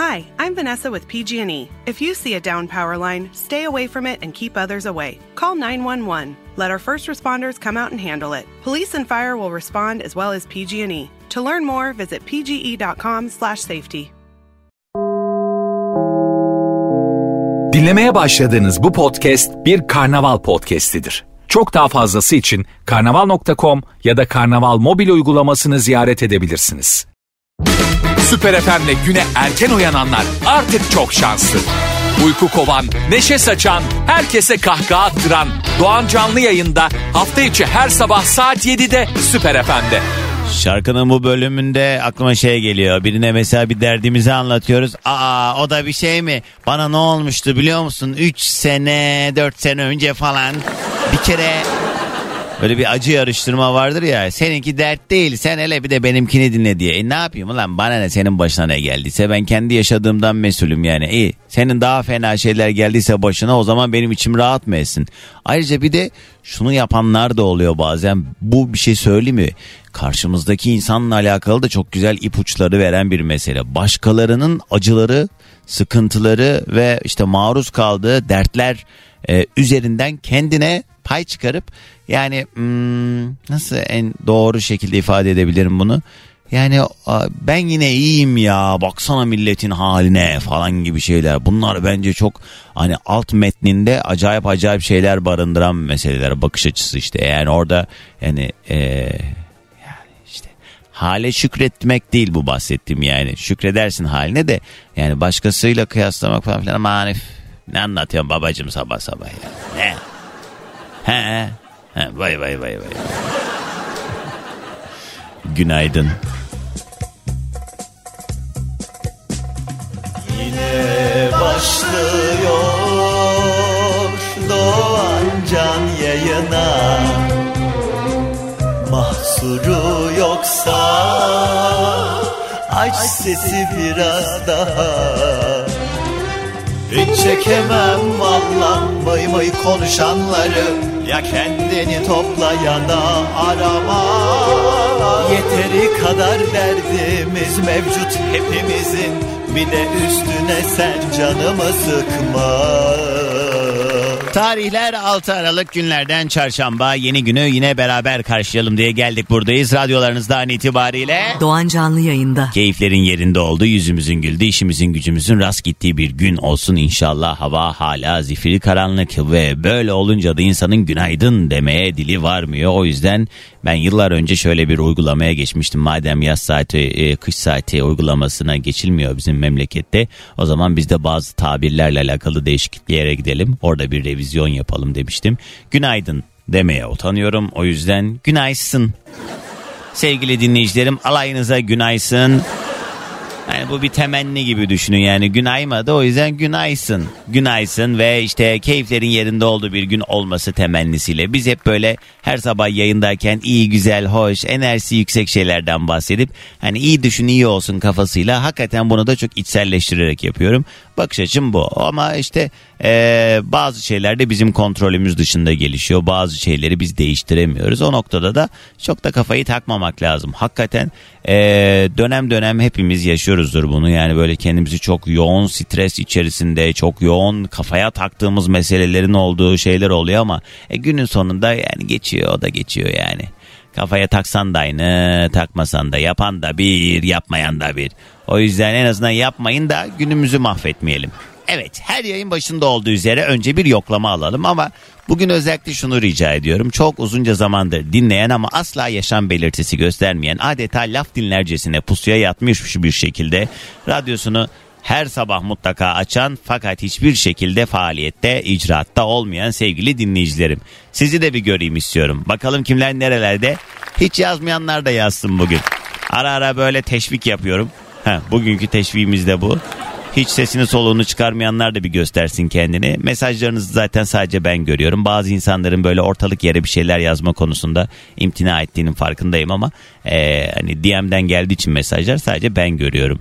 Hi, I'm Vanessa with PG&E. If you see a down power line, stay away from it and keep others away. Call 911. Let our first responders come out and handle it. Police and fire will respond as well as PG&E. To learn more, visit pge.com/safety. Dinlemeye başladığınız bu podcast bir karnaval podcastidir. Çok daha fazlası için karnaval.com ya da karnaval mobil uygulamasını ziyaret edebilirsiniz. Süper FM'le güne erken uyananlar artık çok şanslı. Uyku kovan, neşe saçan, herkese kahkaha attıran Doğan Canlı yayında hafta içi her sabah saat 7'de Süper FM'de. Şarkının bu bölümünde aklıma şey geliyor. Birine mesela bir derdimizi anlatıyoruz. Aa o da bir şey mi? Bana ne olmuştu biliyor musun? 3 sene 4 sene önce falan bir kere Böyle bir acı yarıştırma vardır ya. Seninki dert değil sen hele bir de benimkini dinle diye. E ne yapayım ulan bana ne senin başına ne geldiyse ben kendi yaşadığımdan mesulüm yani. İyi senin daha fena şeyler geldiyse başına o zaman benim içim rahat mı etsin? Ayrıca bir de şunu yapanlar da oluyor bazen. Bu bir şey söyleyeyim mi? Karşımızdaki insanla alakalı da çok güzel ipuçları veren bir mesele. Başkalarının acıları, sıkıntıları ve işte maruz kaldığı dertler e, üzerinden kendine pay çıkarıp yani hmm, nasıl en doğru şekilde ifade edebilirim bunu? Yani ben yine iyiyim ya baksana milletin haline falan gibi şeyler. Bunlar bence çok hani alt metninde acayip acayip şeyler barındıran meseleler bakış açısı işte. Yani orada yani e, yani işte hale şükretmek değil bu bahsettiğim yani. Şükredersin haline de yani başkasıyla kıyaslamak falan filan ama ne anlatıyorsun babacım sabah sabah ya. Ne? He. He, vay vay vay vay. Günaydın. Yine başlıyor Doğan Can yayına Mahsuru yoksa Aç sesi biraz daha hiç çekemem vallam vay vay konuşanları. Ya kendini topla ya da arama. Yeteri kadar derdimiz mevcut hepimizin. Bir de üstüne sen canımı sıkma Tarihler 6 Aralık günlerden çarşamba yeni günü yine beraber karşılayalım diye geldik buradayız. Radyolarınızdan itibariyle Doğan Canlı yayında. Keyiflerin yerinde oldu, yüzümüzün güldü, işimizin gücümüzün rast gittiği bir gün olsun inşallah. Hava hala zifiri karanlık ve böyle olunca da insanın günaydın demeye dili varmıyor. O yüzden ben yıllar önce şöyle bir uygulamaya geçmiştim. Madem yaz saati, e, kış saati uygulamasına geçilmiyor bizim memlekette. O zaman biz de bazı tabirlerle alakalı değişikliklere gidelim. Orada bir revizyon yapalım demiştim. Günaydın demeye utanıyorum. O yüzden günaysın. Sevgili dinleyicilerim alayınıza günaysın. Yani bu bir temenni gibi düşünün yani günaymadı o yüzden günaysın. Günaysın ve işte keyiflerin yerinde olduğu bir gün olması temennisiyle biz hep böyle her sabah yayındayken iyi güzel hoş enerjisi yüksek şeylerden bahsedip hani iyi düşün iyi olsun kafasıyla hakikaten bunu da çok içselleştirerek yapıyorum. Bakış açım bu ama işte ee, bazı şeyler de bizim kontrolümüz dışında gelişiyor. Bazı şeyleri biz değiştiremiyoruz. O noktada da çok da kafayı takmamak lazım. Hakikaten ee, dönem dönem hepimiz yaşıyoruzdur bunu. Yani böyle kendimizi çok yoğun stres içerisinde, çok yoğun kafaya taktığımız meselelerin olduğu şeyler oluyor ama e, günün sonunda yani geçiyor o da geçiyor yani. Kafaya taksan da aynı, takmasan da yapan da bir, yapmayan da bir. O yüzden en azından yapmayın da günümüzü mahvetmeyelim. Evet her yayın başında olduğu üzere önce bir yoklama alalım ama bugün özellikle şunu rica ediyorum. Çok uzunca zamandır dinleyen ama asla yaşam belirtisi göstermeyen adeta laf dinlercesine pusuya yatmış bir şekilde radyosunu her sabah mutlaka açan fakat hiçbir şekilde faaliyette, icraatta olmayan sevgili dinleyicilerim. Sizi de bir göreyim istiyorum. Bakalım kimler nerelerde? Hiç yazmayanlar da yazsın bugün. Ara ara böyle teşvik yapıyorum. Heh, bugünkü teşviğimiz de bu. Hiç sesini soluğunu çıkarmayanlar da bir göstersin kendini. Mesajlarınızı zaten sadece ben görüyorum. Bazı insanların böyle ortalık yere bir şeyler yazma konusunda imtina ettiğinin farkındayım ama e, hani DM'den geldiği için mesajlar sadece ben görüyorum.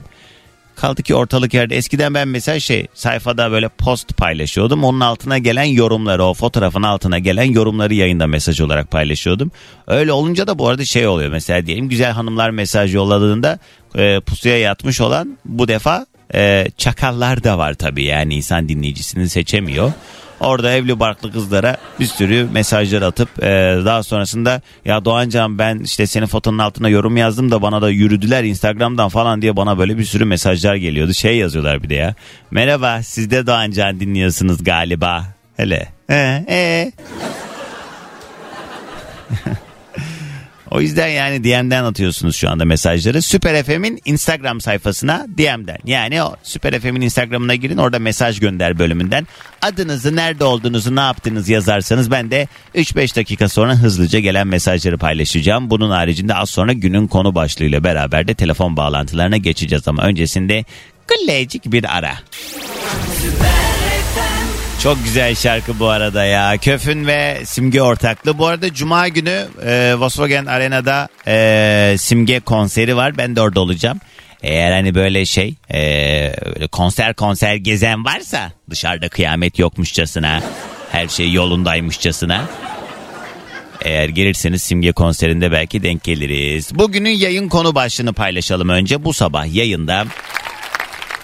Kaldı ki ortalık yerde eskiden ben mesela şey sayfada böyle post paylaşıyordum. Onun altına gelen yorumları o fotoğrafın altına gelen yorumları yayında mesaj olarak paylaşıyordum. Öyle olunca da bu arada şey oluyor mesela diyelim güzel hanımlar mesaj yolladığında e, pusuya yatmış olan bu defa e, çakallar da var tabii yani insan dinleyicisini seçemiyor. Orada evli barklı kızlara bir sürü mesajlar atıp e, daha sonrasında ya Doğancan ben işte senin fotonun altına yorum yazdım da bana da yürüdüler Instagram'dan falan diye bana böyle bir sürü mesajlar geliyordu. Şey yazıyorlar bir de ya. Merhaba siz de Doğancan dinliyorsunuz galiba. Hele. Ee, ee. O yüzden yani DM'den atıyorsunuz şu anda mesajları. Süper FM'in Instagram sayfasına DM'den. Yani o Süper FM'in Instagram'ına girin orada mesaj gönder bölümünden. Adınızı, nerede olduğunuzu, ne yaptığınızı yazarsanız ben de 3-5 dakika sonra hızlıca gelen mesajları paylaşacağım. Bunun haricinde az sonra günün konu başlığıyla beraber de telefon bağlantılarına geçeceğiz ama öncesinde güllecik bir ara. Çok güzel şarkı bu arada ya. Köfün ve Simge ortaklığı. Bu arada Cuma günü e, Volkswagen Arena'da e, Simge konseri var. Ben de orada olacağım. Eğer hani böyle şey e, konser konser gezen varsa dışarıda kıyamet yokmuşçasına her şey yolundaymışçasına eğer gelirseniz Simge konserinde belki denk geliriz. Bugünün yayın konu başlığını paylaşalım önce. Bu sabah yayında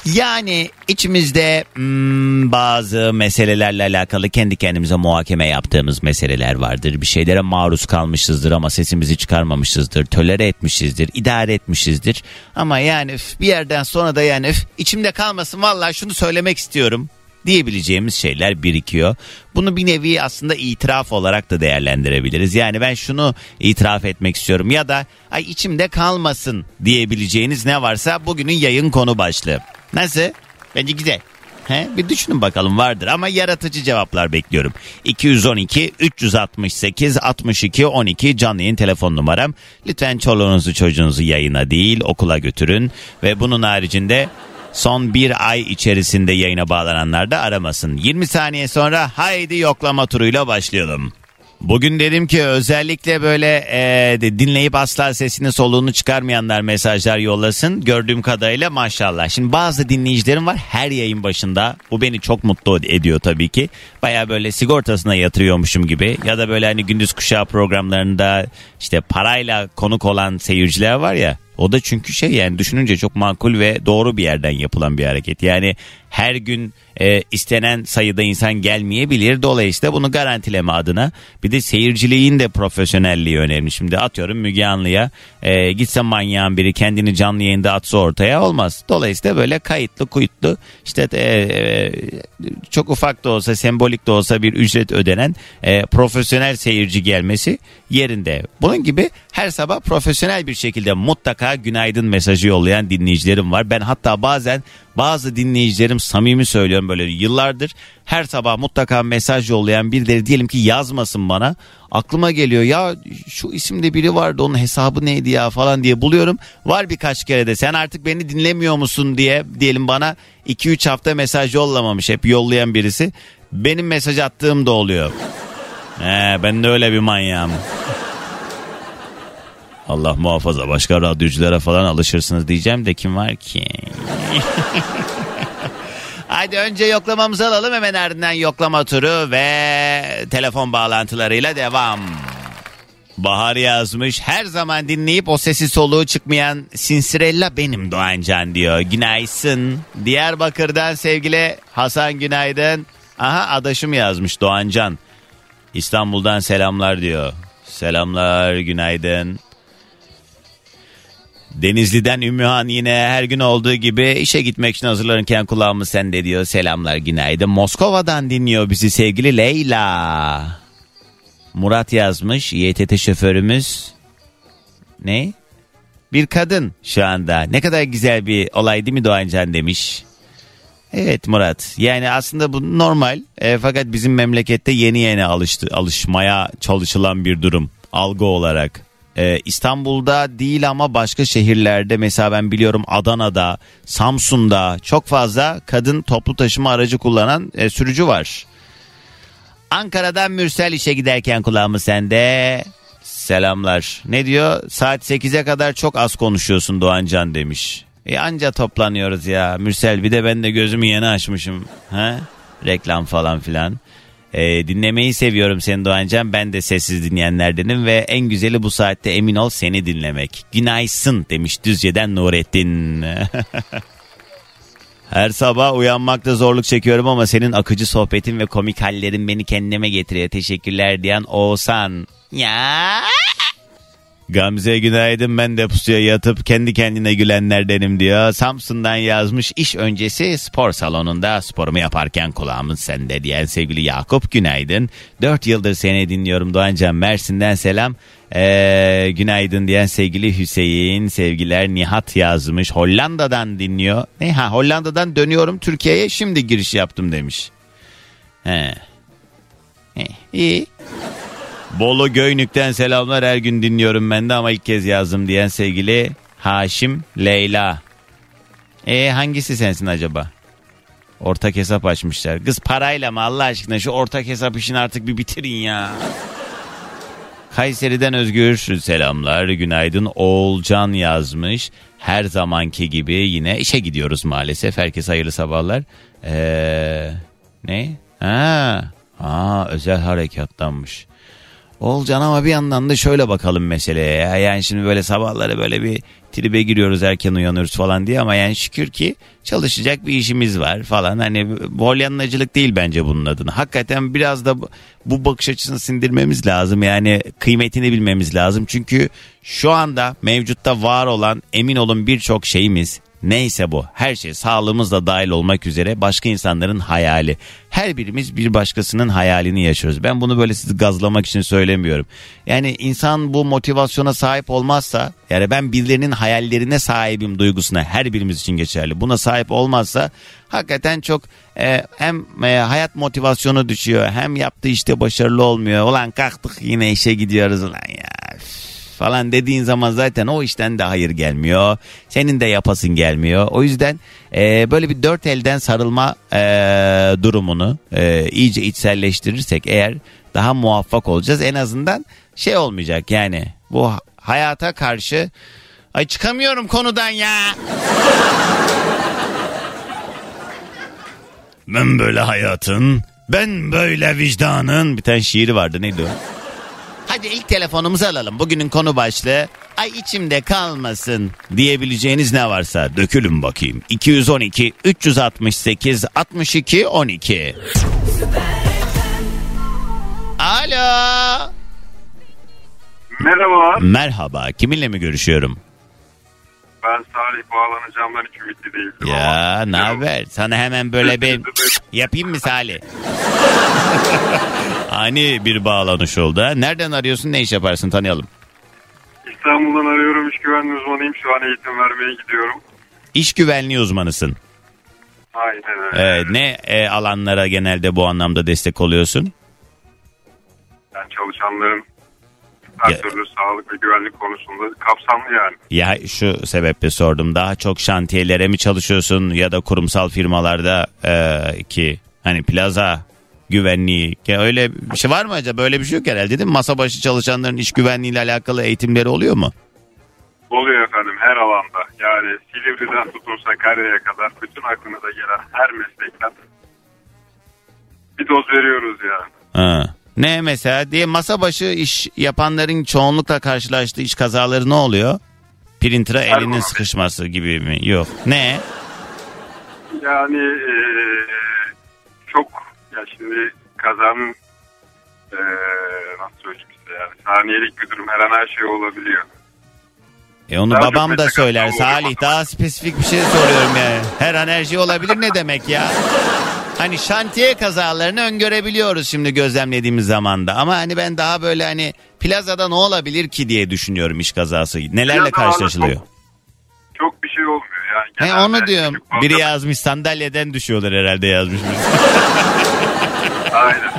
yani içimizde hmm, bazı meselelerle alakalı kendi kendimize muhakeme yaptığımız meseleler vardır. Bir şeylere maruz kalmışızdır ama sesimizi çıkarmamışızdır. Tölere etmişizdir, idare etmişizdir. Ama yani bir yerden sonra da yani içimde kalmasın vallahi şunu söylemek istiyorum diyebileceğimiz şeyler birikiyor. Bunu bir nevi aslında itiraf olarak da değerlendirebiliriz. Yani ben şunu itiraf etmek istiyorum ya da ay içimde kalmasın diyebileceğiniz ne varsa bugünün yayın konu başlığı. Nasıl? Bence güzel. He? Bir düşünün bakalım vardır ama yaratıcı cevaplar bekliyorum. 212 368 62 12 canlı yayın telefon numaram. Lütfen çoluğunuzu çocuğunuzu yayına değil okula götürün ve bunun haricinde son bir ay içerisinde yayına bağlananlar da aramasın. 20 saniye sonra haydi yoklama turuyla başlayalım. Bugün dedim ki özellikle böyle e, dinleyip asla sesini soluğunu çıkarmayanlar mesajlar yollasın. Gördüğüm kadarıyla maşallah. Şimdi bazı dinleyicilerim var her yayın başında. Bu beni çok mutlu ediyor tabii ki. Baya böyle sigortasına yatırıyormuşum gibi. Ya da böyle hani gündüz kuşağı programlarında işte parayla konuk olan seyirciler var ya. O da çünkü şey yani düşününce çok makul ve doğru bir yerden yapılan bir hareket. Yani her gün e, istenen sayıda insan gelmeyebilir. Dolayısıyla bunu garantileme adına bir de seyirciliğin de profesyonelliği önemli. Şimdi atıyorum Müge Anlı'ya e, gitse manyağın biri kendini canlı yayında atsa ortaya olmaz. Dolayısıyla böyle kayıtlı kuyutlu işte e, e, çok ufak da olsa sembolik de olsa bir ücret ödenen e, profesyonel seyirci gelmesi yerinde. Bunun gibi her sabah profesyonel bir şekilde mutlaka günaydın mesajı yollayan dinleyicilerim var. Ben hatta bazen bazı dinleyicilerim samimi söylüyorum böyle yıllardır her sabah mutlaka mesaj yollayan birileri diyelim ki yazmasın bana. Aklıma geliyor ya şu isimde biri vardı onun hesabı neydi ya falan diye buluyorum. Var birkaç kere de sen artık beni dinlemiyor musun diye diyelim bana 2-3 hafta mesaj yollamamış hep yollayan birisi. Benim mesaj attığım da oluyor. He, ben de öyle bir manyağım. Allah muhafaza başka radyoculara falan alışırsınız diyeceğim de kim var ki? Hadi önce yoklamamızı alalım hemen ardından yoklama turu ve telefon bağlantılarıyla devam. Bahar yazmış her zaman dinleyip o sesi soluğu çıkmayan Sinsirella benim Doğancan diyor. Günaysın. Diyarbakır'dan sevgili Hasan günaydın. Aha adaşım yazmış Doğancan. İstanbul'dan selamlar diyor. Selamlar günaydın. Denizli'den Ümmühan yine her gün olduğu gibi işe gitmek için hazırlanırken kulağımız sende diyor. Selamlar günaydın. Moskova'dan dinliyor bizi sevgili Leyla. Murat yazmış YTT şoförümüz. Ne? Bir kadın şu anda. Ne kadar güzel bir olay değil mi Doğancan demiş. Evet Murat. Yani aslında bu normal. E, fakat bizim memlekette yeni yeni alıştı, alışmaya çalışılan bir durum. Algı olarak. Ee, İstanbul'da değil ama başka şehirlerde mesela ben biliyorum Adana'da, Samsun'da çok fazla kadın toplu taşıma aracı kullanan e, sürücü var. Ankara'dan Mürsel işe giderken kulağımı sende. Selamlar. Ne diyor? Saat 8'e kadar çok az konuşuyorsun Doğancan demiş. E anca toplanıyoruz ya. Mürsel bir de ben de gözümü yeni açmışım. Ha? Reklam falan filan. E, dinlemeyi seviyorum seni Doğancan. Ben de sessiz dinleyenlerdenim ve en güzeli bu saatte emin ol seni dinlemek. Günaysın demiş Düzce'den Nurettin. Her sabah uyanmakta zorluk çekiyorum ama senin akıcı sohbetin ve komik hallerin beni kendime getiriyor. Teşekkürler diyen Oğuzhan. Ya. Gamze günaydın ben de pusuya yatıp kendi kendine gülenlerdenim diyor. Samsun'dan yazmış iş öncesi spor salonunda sporumu yaparken kulağımın sende diyen sevgili Yakup günaydın. 4 yıldır seni dinliyorum Doğancan Mersin'den selam. Ee, günaydın diyen sevgili Hüseyin sevgiler Nihat yazmış Hollanda'dan dinliyor. Ne ha Hollanda'dan dönüyorum Türkiye'ye şimdi giriş yaptım demiş. He. He, iyi. Bolu Göynük'ten selamlar her gün dinliyorum ben de ama ilk kez yazdım diyen sevgili Haşim Leyla. E hangisi sensin acaba? Ortak hesap açmışlar. Kız parayla mı Allah aşkına şu ortak hesap işini artık bir bitirin ya. Kayseri'den Özgür selamlar günaydın Oğulcan yazmış. Her zamanki gibi yine işe gidiyoruz maalesef. Herkes hayırlı sabahlar. Ee, ne? Ha, aa, özel harekattanmış. Olcan ama bir yandan da şöyle bakalım meseleye. Ya. Yani şimdi böyle sabahları böyle bir tribe giriyoruz erken uyanıyoruz falan diye ama yani şükür ki çalışacak bir işimiz var falan. Hani bolyanlacılık değil bence bunun adını. Hakikaten biraz da bu bakış açısını sindirmemiz lazım. Yani kıymetini bilmemiz lazım. Çünkü şu anda mevcutta var olan emin olun birçok şeyimiz Neyse bu her şey sağlığımızla dahil olmak üzere başka insanların hayali. Her birimiz bir başkasının hayalini yaşıyoruz. Ben bunu böyle sizi gazlamak için söylemiyorum. Yani insan bu motivasyona sahip olmazsa yani ben birilerinin hayallerine sahibim duygusuna her birimiz için geçerli. Buna sahip olmazsa hakikaten çok e, hem e, hayat motivasyonu düşüyor hem yaptığı işte başarılı olmuyor. Ulan kalktık yine işe gidiyoruz ulan ya falan dediğin zaman zaten o işten de hayır gelmiyor. Senin de yapasın gelmiyor. O yüzden e, böyle bir dört elden sarılma e, durumunu e, iyice içselleştirirsek eğer daha muvaffak olacağız. En azından şey olmayacak yani bu hayata karşı ay çıkamıyorum konudan ya. ben böyle hayatın, ben böyle vicdanın bir tane şiiri vardı neydi o? Hadi ilk telefonumuzu alalım. Bugünün konu başlığı ay içimde kalmasın diyebileceğiniz ne varsa dökülün bakayım. 212 368 62 12. Alo. Merhaba. Merhaba. Kiminle mi görüşüyorum? Ben Salih bağlanacağımdan hiç ümitli değildim. Ya ne haber? Sana hemen böyle bir yapayım mı Salih? Ani bir bağlanış oldu. Nereden arıyorsun ne iş yaparsın tanıyalım. İstanbul'dan arıyorum iş güvenliği uzmanıyım. Şu an eğitim vermeye gidiyorum. İş güvenliği uzmanısın. Aynen öyle. Ee, ne e, alanlara genelde bu anlamda destek oluyorsun? Yani çalışanların her Ya- türlü sağlık ve güvenlik konusunda kapsamlı yani. Ya şu sebeple sordum. Daha çok şantiyelere mi çalışıyorsun ya da kurumsal firmalarda e, ki hani plaza güvenliği ya öyle bir şey var mı acaba? Böyle bir şey yok herhalde değil mi? Masa başı çalışanların iş güvenliğiyle alakalı eğitimleri oluyor mu? Oluyor efendim her alanda. Yani Silivri'den tutun Sakarya'ya kadar bütün aklınıza gelen her meslekten bir doz veriyoruz yani. Ha. Ne mesela diye masa başı iş yapanların çoğunlukla karşılaştığı iş kazaları ne oluyor? Printer'a elinin sıkışması gibi mi? Yok. Ne? Yani eee, çok ya şimdi kazanın eee, nasıl söyleyeyim size yani saniyelik bir durum her an her şey olabiliyor. E onu Daha babam da söyler. Salih daha spesifik bir şey soruyorum yani. Her an her şey olabilir ne demek ya? Hani şantiye kazalarını öngörebiliyoruz şimdi gözlemlediğimiz zamanda. Ama hani ben daha böyle hani plazada ne olabilir ki diye düşünüyorum iş kazası. Nelerle Plazada karşılaşılıyor? çok- Çok bir şey olmuyor yani. He Genelde onu diyorum. küçük Biri yazmış sandalyeden düşüyorlar herhalde yazmış. Aynen.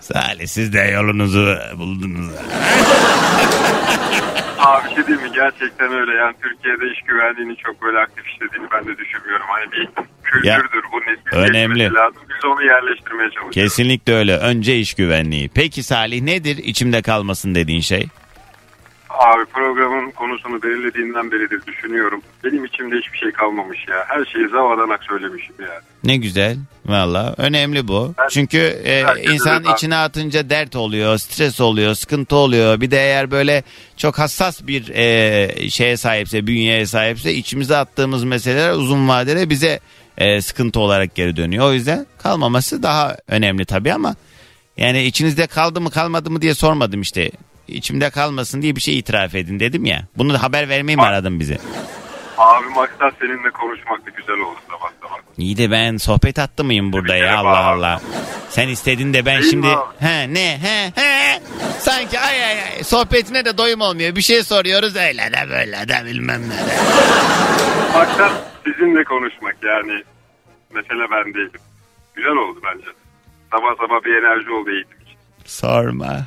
Salih siz de yolunuzu buldunuz. Abi bir şey değil mi? Gerçekten öyle. Yani Türkiye'de iş güvenliğini çok böyle aktif işlediğini ben de düşünmüyorum. Hani bir kültürdür bu nesil. önemli. Lazım. Biz onu yerleştirmeye çalışıyoruz. Kesinlikle öyle. Önce iş güvenliği. Peki Salih nedir içimde kalmasın dediğin şey? Abi programın konusunu belirlediğinden beridir düşünüyorum. Benim içimde hiçbir şey kalmamış ya. Her şeyi zavadanak söylemişim ya. Ne güzel. Valla önemli bu. Ben- Çünkü e, insan ben- içine atınca dert oluyor, stres oluyor, sıkıntı oluyor. Bir de eğer böyle çok hassas bir e, şeye sahipse, bünyeye sahipse içimize attığımız meseleler uzun vadede bize e, sıkıntı olarak geri dönüyor. O yüzden kalmaması daha önemli tabii ama yani içinizde kaldı mı kalmadı mı diye sormadım işte. İçimde kalmasın diye bir şey itiraf edin dedim ya. Bunu da haber vermeyi mi aradın bize? Abi maksat seninle konuşmak da güzel oldu sabah sabah. İyi de ben sohbet attı mıyım burada ya Allah. Allah. Sen istedin de ben Değil şimdi he ne he he sanki ay ay ay sohbetine de doyum olmuyor. Bir şey soruyoruz öyle de böyle de bilmem ne de. Maksat sizinle konuşmak yani. Mesele ben değilim. Güzel oldu bence. Sabah sabah bir enerji oldu eğitim için. Sorma.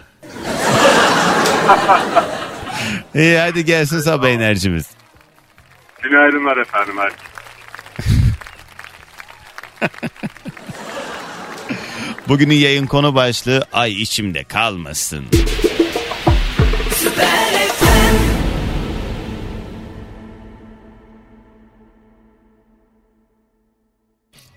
İyi hadi gelsin sabah enerjimiz. Günaydınlar efendim herkese. Bugünün yayın konu başlığı ay içimde kalmasın.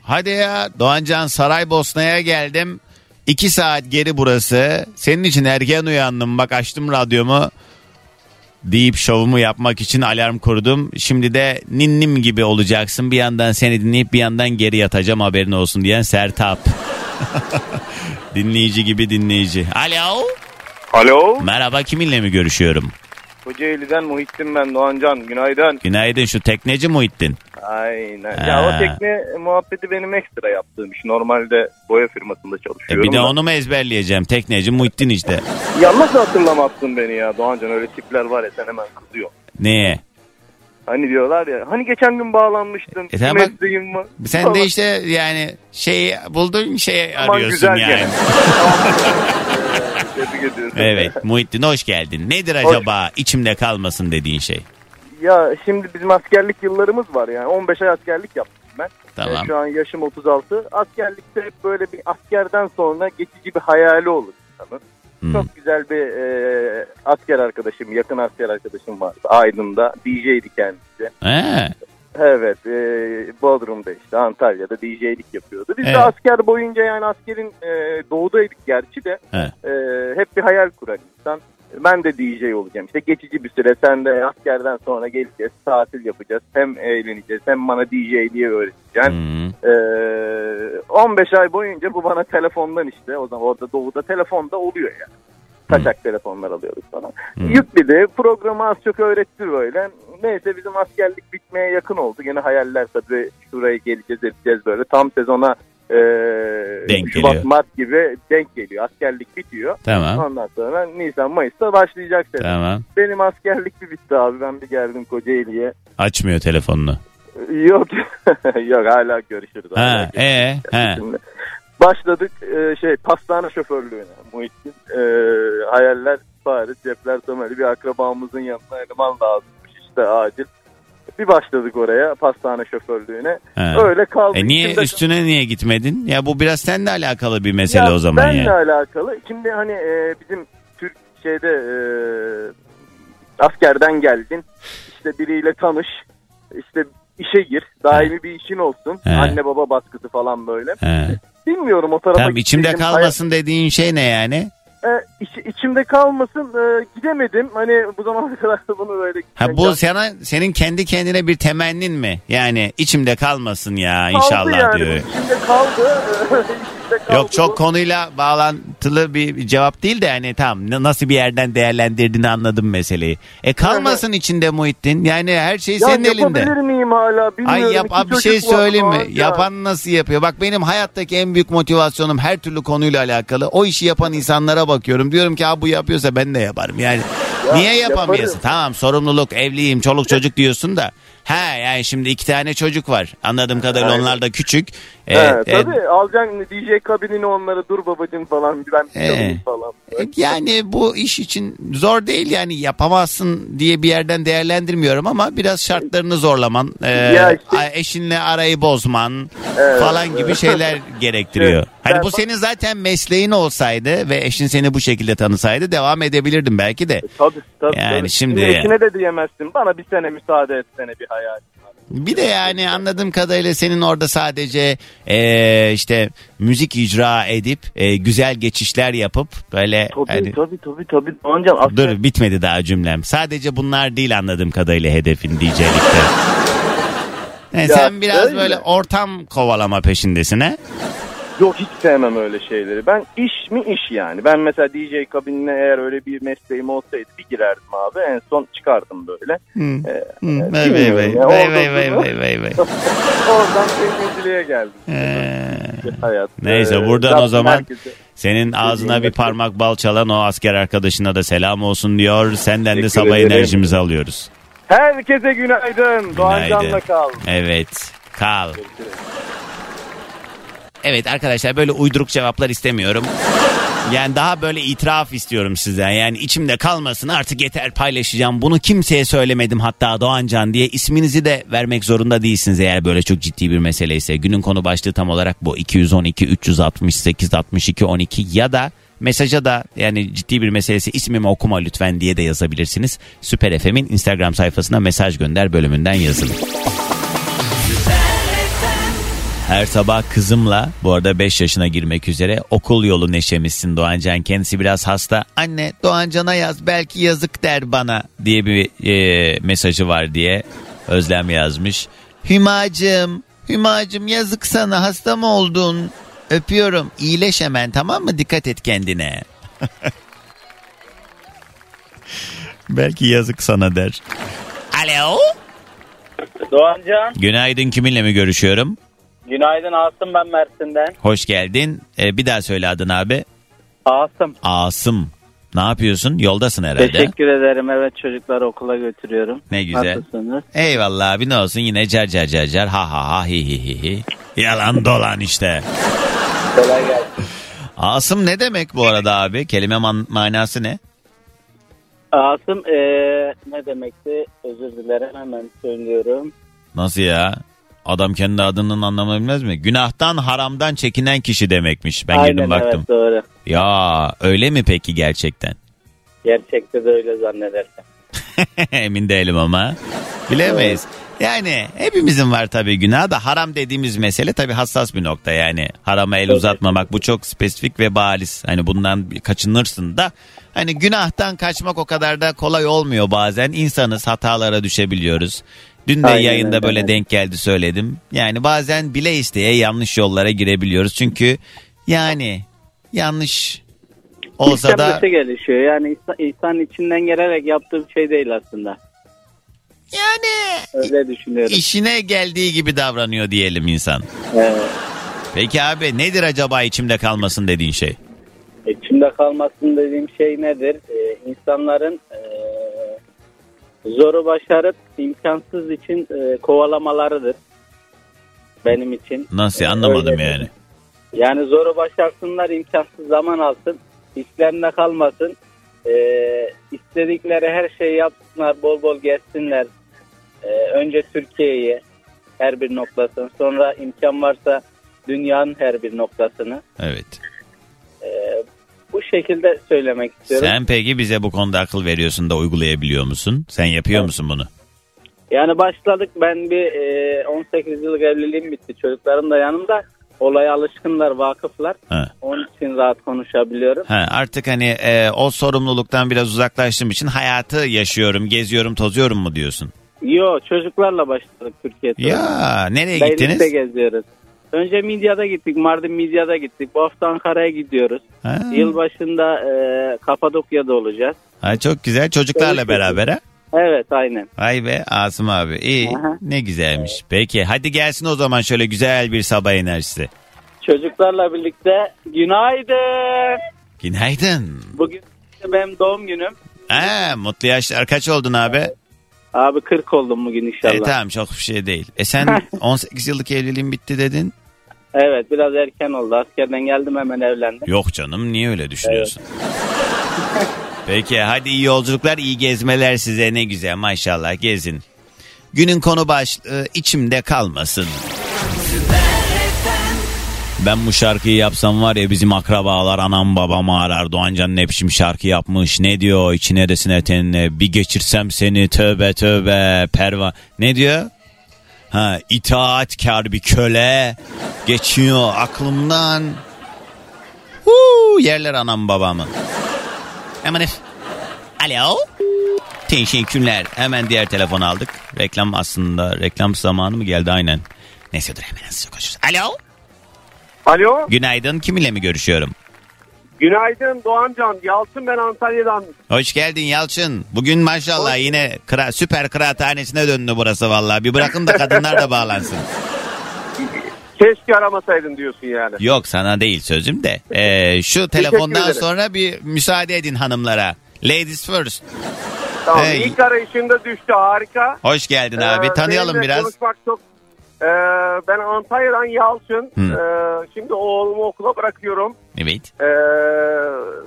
Hadi ya Doğancan Saraybosna'ya geldim. İki saat geri burası. Senin için erken uyandım bak açtım radyomu. Deyip şovumu yapmak için alarm kurdum. Şimdi de ninnim gibi olacaksın. Bir yandan seni dinleyip bir yandan geri yatacağım haberin olsun diyen Sertap. dinleyici gibi dinleyici. Alo. Alo. Merhaba kiminle mi görüşüyorum? Kocaeli'den Muhittin ben Doğancan. Günaydın. Günaydın şu tekneci Muhittin. Aynen. Ha. Ya o tekne muhabbeti benim ekstra yaptığım iş. Normalde boya firmasında E çalışıyorum. bir de da. onu mu ezberleyeceğim? Tekneci Muhittin işte. Ya nasıl hatırlamazsın beni ya Doğancan? Öyle tipler var ya sen hemen kızıyor. Neye? Hani diyorlar ya hani geçen gün bağlanmıştın. E bak- mesleğin var. Sen Falan. de işte yani şey bulduğun şey Aman arıyorsun güzel yani. Tebrik ediyorum. Evet Muhittin hoş geldin. Nedir acaba içimde kalmasın dediğin şey? Ya şimdi bizim askerlik yıllarımız var yani. 15 ay askerlik yaptım ben. Tamam. Ee, şu an yaşım 36. Askerlikte hep böyle bir askerden sonra geçici bir hayali olur insanın. Hmm. Çok güzel bir e, asker arkadaşım, yakın asker arkadaşım vardı Aydın'da. DJ'di kendisi. He. Evet, e, Bodrum'da işte Antalya'da DJ'lik yapıyordu. Biz Evet. de asker boyunca yani askerin e, doğudaydık gerçi de Evet. e, hep bir hayal kurar insan. Ben de DJ olacağım. İşte geçici bir süre sen de askerden sonra geleceğiz, tatil yapacağız. Hem eğleneceğiz hem bana DJ'liği öğreteceksin. Hmm. Ee, 15 ay boyunca bu bana telefondan işte o zaman orada doğuda telefonda oluyor yani. Kaçak telefonlar alıyoruz falan. Hmm. Yükledi programı az çok öğretti böyle. Neyse bizim askerlik bitmeye yakın oldu. Gene hayaller tabii şuraya geleceğiz edeceğiz böyle. Tam sezona e, Denk Şubat geliyor. Mart gibi denk geliyor. Askerlik bitiyor. Tamam. Ondan sonra Nisan Mayıs'ta başlayacak sezon. Tamam. Benim askerlik bir bitti abi. Ben bir geldim Kocaeli'ye. Açmıyor telefonunu. Yok yok hala görüşürüz. hala Ha, e, he. Şimdi başladık e, şey pastane şoförlüğüne Muhittin. E, hayaller Paris, cepler Somali bir akrabamızın yanına eleman lazımmış işte acil. Bir başladık oraya pastane şoförlüğüne. he. Öyle kaldı. E niye İçimde- üstüne niye gitmedin? Ya bu biraz seninle alakalı bir mesele Ya o zaman benle ya. alakalı. Şimdi hani e, bizim Türk şeyde e, askerden geldin. İşte biriyle tanış. İşte işe gir. Daimi bir işin olsun. He. Anne baba baskısı falan böyle. He. Bilmiyorum o tarafa Tamam içimde kalmasın dediğin şey ne yani? e, iç- içimde kalmasın e, gidemedim. Hani bu zamana kadar da bunu böyle Ha bu sana senin kendi kendine bir temennin mi? Yani içimde kalmasın ya inşallah yani. diyor. İçimde kaldı. Yok çok konuyla bağlantılı bir cevap değil de hani tam nasıl bir yerden değerlendirdiğini anladım meseleyi. E kalmasın içinde Muhittin. Yani her şey ya senin elinde. yapabilir miyim hala bilmiyorum. Ay yap İki bir şey söyleyeyim mi? ya. Yapan nasıl yapıyor? Bak benim hayattaki en büyük motivasyonum her türlü konuyla alakalı. O işi yapan insanlara bakıyorum. Diyorum ki ha bu yapıyorsa ben de yaparım. Yani niye yapamıyorsun? yaparım. Tamam sorumluluk, evliyim, çoluk çocuk diyorsun da. Ha yani şimdi iki tane çocuk var. Anladığım kadarıyla Aynen. onlar da küçük. Evet, e, tabii alacaksın DJ kabinini onlara dur babacım falan ben Ee, falan. Yani bu iş için zor değil yani yapamazsın diye bir yerden değerlendirmiyorum ama biraz şartlarını zorlaman, e, Ya işte- eşinle arayı bozman, Evet. falan gibi şeyler gerektiriyor. Evet. Hani bu senin zaten mesleğin olsaydı ve eşin seni bu şekilde tanısaydı devam edebilirdin belki de. Tabii tabii. Yani tabii. şimdi- Eşine de diyemezsin. Bana bir sene müsaade etsene bir hayal. Bir de yani anladığım kadarıyla senin orada sadece eee, işte müzik icra edip eee, güzel geçişler yapıp böyle Tabii hani- tabii tabii tabii. Doğancan asker Dur bitmedi daha cümlem. Sadece bunlar değil anladığım kadarıyla hedefin DJ'likte. Yani Ya, sen biraz öyle. böyle ortam kovalama peşindesin he? Yok hiç sevmem öyle şeyleri. Ben iş mi iş yani. Ben mesela DJ kabinine eğer öyle bir mesleğim olsaydı bir girerdim abi. En son çıkardım böyle. Ee, Hı, Vay vay vay. ya, Vay orada vay vay sonra- vay vay vay. Oradan tekniciliğe geldim. Ee, Hayat. Neyse, Ee, buradan o zaman- herkese- Senin ağzına bir parmak bal çalan o asker arkadaşına da selam olsun diyor. Senden de Teşekkür sabah ederim. enerjimizi alıyoruz. Herkese günaydın. Doğan Can'la kal. Evet. Kal. Evet arkadaşlar böyle uyduruk cevaplar istemiyorum. Yani daha böyle itiraf istiyorum sizden. Yani içimde kalmasın artık yeter paylaşacağım. Bunu kimseye söylemedim hatta Doğancan diye. isminizi de vermek zorunda değilsiniz eğer böyle çok ciddi bir meseleyse. Günün konu başlığı tam olarak bu. 212 368 62 12 ya da mesaja da yani ciddi bir meselesi ismimi okuma lütfen diye de yazabilirsiniz. Süper FM'in Instagram sayfasına mesaj gönder bölümünden yazın. Her sabah kızımla bu arada 5 yaşına girmek üzere okul yolu neşemizsin Doğancan. Kendisi biraz hasta. Anne Doğancan'a yaz belki yazık der bana diye bir e, mesajı var diye Özlem yazmış. Hümacım, Hümacım yazık sana hasta mı oldun? Öpüyorum iyileş hemen tamam mı dikkat et kendine. belki yazık sana der. Alo. Doğancan, Günaydın kiminle mi görüşüyorum? Günaydın Asım ben Mersin'den. Hoş geldin. Ee, bir daha söyle adın abi. Asım, Asım. Ne yapıyorsun? Yoldasın herhalde. teşekkür ederim. Evet çocukları okula götürüyorum. Ne güzel. Nasılsınız? Eyvallah abi ne olsun yine car car car car ha ha ha hi hi hi hi. Yalan dolan işte. Kolay gelsin. Asım ne demek bu arada abi? Kelime man- manası ne? Asım eee, ne demekti? Özür dilerim hemen söylüyorum. Nasıl ya? Adam kendi adının anlamını bilmez mi? Günahtan haramdan çekinen kişi demekmiş. Ben girdim Aynen baktım. evet doğru. Ya öyle mi peki gerçekten? Gerçekte de öyle zannedersem. Emin değilim ama. Bilemeyiz. Yani hepimizin var tabii günah da haram dediğimiz mesele tabii hassas bir nokta yani. Harama el uzatmamak bu çok spesifik ve bariz. Hani bundan kaçınırsın da hani günahtan kaçmak o kadar da kolay olmuyor bazen. İnsanız hatalara düşebiliyoruz. Dün de Aynen yayında öyle. böyle denk geldi söyledim. Yani bazen bile isteye yanlış yollara girebiliyoruz. Çünkü yani yanlış olsa İstem da gelişiyor. Yani insan, insan içinden gelerek yaptığı bir şey değil aslında. yani Öyle düşünüyorum. işine geldiği gibi davranıyor diyelim insan. Evet. Peki abi nedir acaba içimde kalmasın dediğin şey? İçimde kalmasın dediğim şey nedir? Ee, insanların e, zoru başarıp imkansız için e, kovalamalarıdır. Benim için. Nasıl anlamadım öyle. yani. Yani zoru başarsınlar, imkansız zaman alsın, işlerinde kalmasın. Ee, istedikleri her şeyi yapsınlar, bol bol gezsinler. Ee, önce Türkiye'yi her bir noktasını, sonra imkan varsa dünyanın her bir noktasını. Evet. Şekilde söylemek istiyorum. Sen peki bize bu konuda akıl veriyorsun da uygulayabiliyor musun? Sen yapıyor musun bunu? Yani başladık ben bir e, 18 yıllık evliliğim bitti. Çocuklarım da yanımda. Olaya alışkınlar, vakıflar. Ha. Onun için rahat konuşabiliyorum. Ha, artık hani e, o sorumluluktan biraz uzaklaştığım için hayatı yaşıyorum, geziyorum, tozuyorum mu diyorsun? Yo çocuklarla başladık Türkiye turuna. Ya nereye Beylik'te gittiniz? geziyoruz. Önce Midyat'a gittik. Mardin Midyat'a gittik. Bu hafta Ankara'ya gidiyoruz. Ha. Yılbaşında e, Kapadokya'da olacağız. Ha, çok güzel çocuklarla Evet. beraber ha? Evet aynen. Vay be Asım abi iyi Aha. ne güzelmiş. Peki hadi gelsin o zaman şöyle güzel bir sabah enerjisi. Çocuklarla birlikte günaydın. Günaydın. Bugün benim doğum günüm. Ha, mutlu yaşlar kaç oldun abi? Abi 40 oldum bugün inşallah. E, tamam çok bir şey değil. E sen 18 yıllık evliliğin bitti dedin. Evet biraz erken oldu. Askerden geldim hemen evlendim. Yok canım niye öyle düşünüyorsun? Peki hadi iyi yolculuklar iyi gezmeler size ne güzel maşallah gezin. Günün konu başlığı içimde kalmasın. Ben bu şarkıyı yapsam var ya bizim akrabalar anam babam arar Doğancan ne biçim şarkı yapmış ne diyor içine desine tenine bir geçirsem seni tövbe tövbe perva ne diyor? Ha itaatkar bir köle geçiyor aklımdan. Huu, yerler anam babamı. Hemen. Alo. Teşekkürler. Hemen diğer telefonu aldık. Reklam aslında reklam zamanı mı geldi aynen. Neyse dur hemen hızlıca koşuruz. Alo. Alo, Günaydın. Kiminle mi görüşüyorum? günaydın Doğancan. Yalçın ben Antalya'dan. Hoş geldin Yalçın. Bugün maşallah yine kıra, süper kıraathanesine döndü burası vallahi. Bir bırakın da kadınlar da bağlansın. Keşke aramasaydın diyorsun yani. Yok sana değil sözüm de. Ee, şu telefondan sonra bir müsaade edin hanımlara. Ladies first. Tamam, Hey. ilk arayışında düştü harika. Hoş geldin abi. Ee, Tanıyalım benimle biraz. Konuşmak çok... Ee, ben Antalya'dan Yalçın. Ee, şimdi oğlumu okula bırakıyorum. Evet. Ee,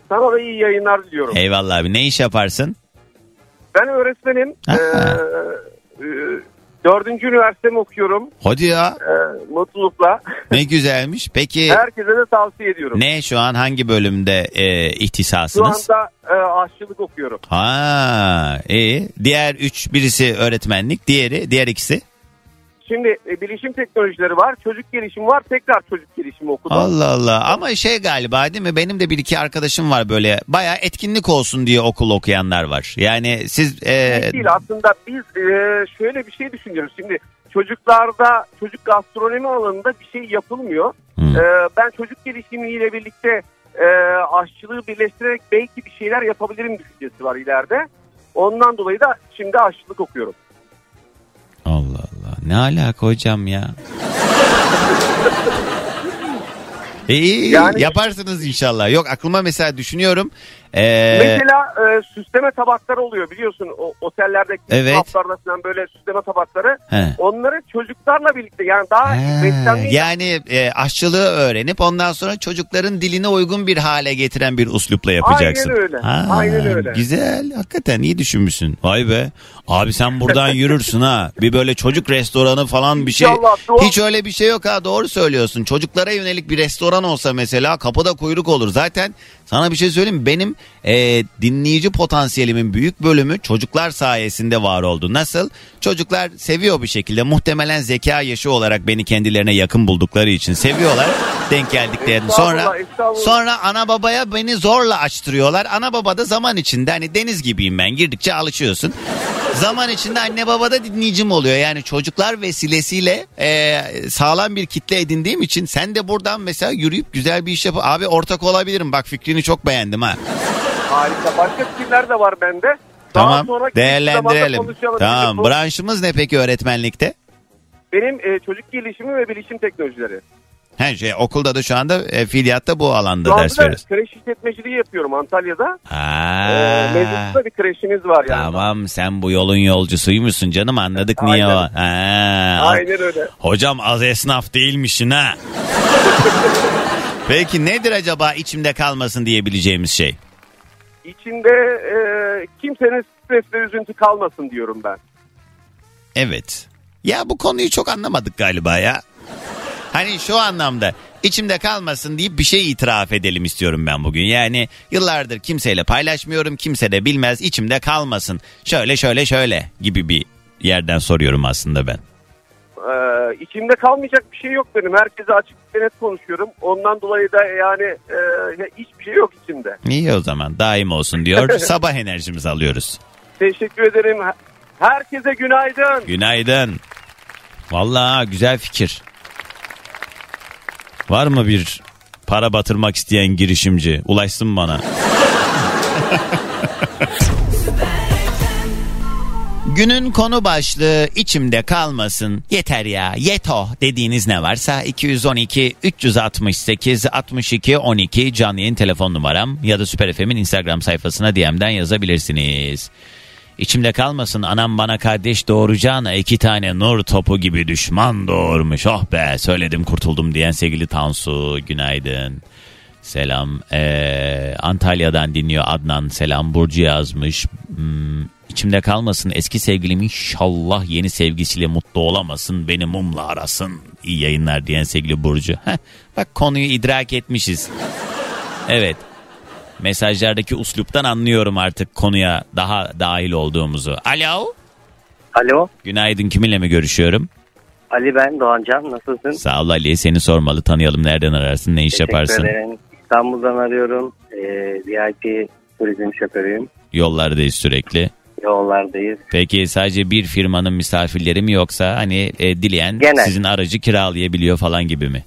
sana da iyi yayınlar diliyorum. Eyvallah abi. Ne iş yaparsın? Ben öğretmenim. Ee, e, dördüncü üniversitemi okuyorum. Hadi ya. Ee, mutlulukla. Ne güzelmiş. Peki Herkese de tavsiye ediyorum. ne şu an hangi bölümde e, Şu ihtisasınız? anda e, aşçılık okuyorum. Ha, iyi. Diğer üç birisi öğretmenlik, diğeri diğer ikisi. Şimdi e, bilişim teknolojileri var, çocuk gelişimi var, tekrar çocuk gelişimi okudum. Allah Allah. Ama şey galiba değil mi? Benim de bir iki arkadaşım var böyle. Bayağı etkinlik olsun diye okul okuyanlar var. Yani siz e, Değil aslında biz e, şöyle bir şey düşünüyoruz. Şimdi çocuklarda çocuk gastronomi alanında bir şey yapılmıyor. E, ben çocuk gelişimiyle birlikte e, aşçılığı birleştirerek belki bir şeyler yapabilirim düşüncesi var ileride. Ondan dolayı da şimdi aşçılık okuyorum. Allah Allah. Ne alaka hocam ya? İyi Yani- yaparsınız inşallah. Yok aklıma mesela düşünüyorum. Ee, Mesela e, süsleme tabakları oluyor biliyorsun o otellerdeki Evet. raflarda falan böyle süsleme tabakları. he. Onları çocuklarla birlikte yani daha Ha, beslenmeyi yani e, aşçılığı öğrenip ondan sonra çocukların diline uygun bir hale getiren bir uslupla yapacaksın. Aynen öyle, aynen öyle. Güzel. Hakikaten iyi düşünmüşsün. Vay be. Abi sen buradan yürürsün ha. Bir böyle çocuk restoranı falan bir şey. İnşallah, doğru. Hiç öyle bir şey yok ha. Doğru söylüyorsun. Çocuklara yönelik bir restoran olsa mesela kapıda kuyruk olur. Zaten sana bir şey söyleyeyim? Benim e, dinleyici potansiyelimin büyük bölümü çocuklar sayesinde var oldu. Nasıl? Çocuklar seviyor bir şekilde. Muhtemelen zeka yaşı olarak beni kendilerine yakın buldukları için seviyorlar. Denk geldiklerini. Sonra sonra ana babaya beni zorla açtırıyorlar. Ana baba da zaman içinde hani deniz gibiyim ben. Girdikçe alışıyorsun. Zaman içinde anne baba da dinleyicim oluyor. Yani çocuklar vesilesiyle e, sağlam bir kitle edindiğim için sen de buradan mesela yürüyüp güzel bir iş yap. Abi ortak olabilirim. Bak fikrini çok beğendim ha. Harika. Başka fikirler de var bende. Daha Tamam sonraki değerlendirelim. Tamam branşımız ne peki öğretmenlikte? Benim e, çocuk gelişimi ve bilişim teknolojileri. Her şey okulda da şu anda e, fiiliyatta bu alanda Şu anda ders veriyoruz. kreş işletmeciliği yapıyorum Antalya'da. Ha. mevcutta bir kreşimiz var yani. Tamam sen bu yolun yolcusuymuşsun canım anladık niye o. Aynen. Ha, Aynen öyle. Hocam az esnaf değilmişsin ha. Peki nedir acaba içimde kalmasın diyebileceğimiz şey? İçinde e, kimsenin stres ve üzüntü kalmasın diyorum ben. Evet. Ya bu konuyu çok anlamadık galiba ya. Hani şu anlamda içimde kalmasın deyip bir şey itiraf edelim istiyorum ben bugün. Yani yıllardır kimseyle paylaşmıyorum kimse de bilmez içimde kalmasın. Şöyle şöyle şöyle gibi bir yerden soruyorum aslında ben. E, içimde kalmayacak bir şey yok benim. Herkese açık ve net konuşuyorum. Ondan dolayı da yani e, hiçbir şey yok içimde. İyi o zaman daim olsun diyor. Sabah enerjimizi alıyoruz. Teşekkür ederim. Herkese günaydın. Günaydın. Vallahi güzel fikir. Var mı bir para batırmak isteyen girişimci? Ulaşsın bana. Günün konu başlığı içimde kalmasın. Yeter ya, yeto dediğiniz ne varsa 212 368 62 12 canlı yayın telefon numaram ya da Süper FM'in Instagram sayfasına DM'den yazabilirsiniz. İçimde kalmasın anam bana kardeş doğuracağına iki tane nur topu gibi düşman doğurmuş. Oh be söyledim kurtuldum diyen sevgili Tansu günaydın. Selam. Ee, Antalya'dan dinliyor Adnan. Selam. Burcu yazmış. Hmm, içimde kalmasın. Eski sevgilim inşallah yeni sevgisiyle mutlu olamasın. Beni mumla arasın. İyi yayınlar diyen sevgili Burcu. Heh, bak konuyu idrak etmişiz. Evet. Mesajlardaki usluptan anlıyorum artık konuya daha dahil olduğumuzu. Alo. Alo. Günaydın kiminle mi görüşüyorum? Ali ben Doğancan. Nasılsın? Sağ ol Ali seni sormalı tanıyalım nereden ararsın ne iş Teşekkür yaparsın? ederim. İstanbul'dan arıyorum. Ee, VIP turizm şoförüyüm. Yollardayız sürekli. Yollardayız. Peki sadece bir firmanın misafirleri mi yoksa hani e, dileyen Genel. sizin aracı kiralayabiliyor falan gibi mi?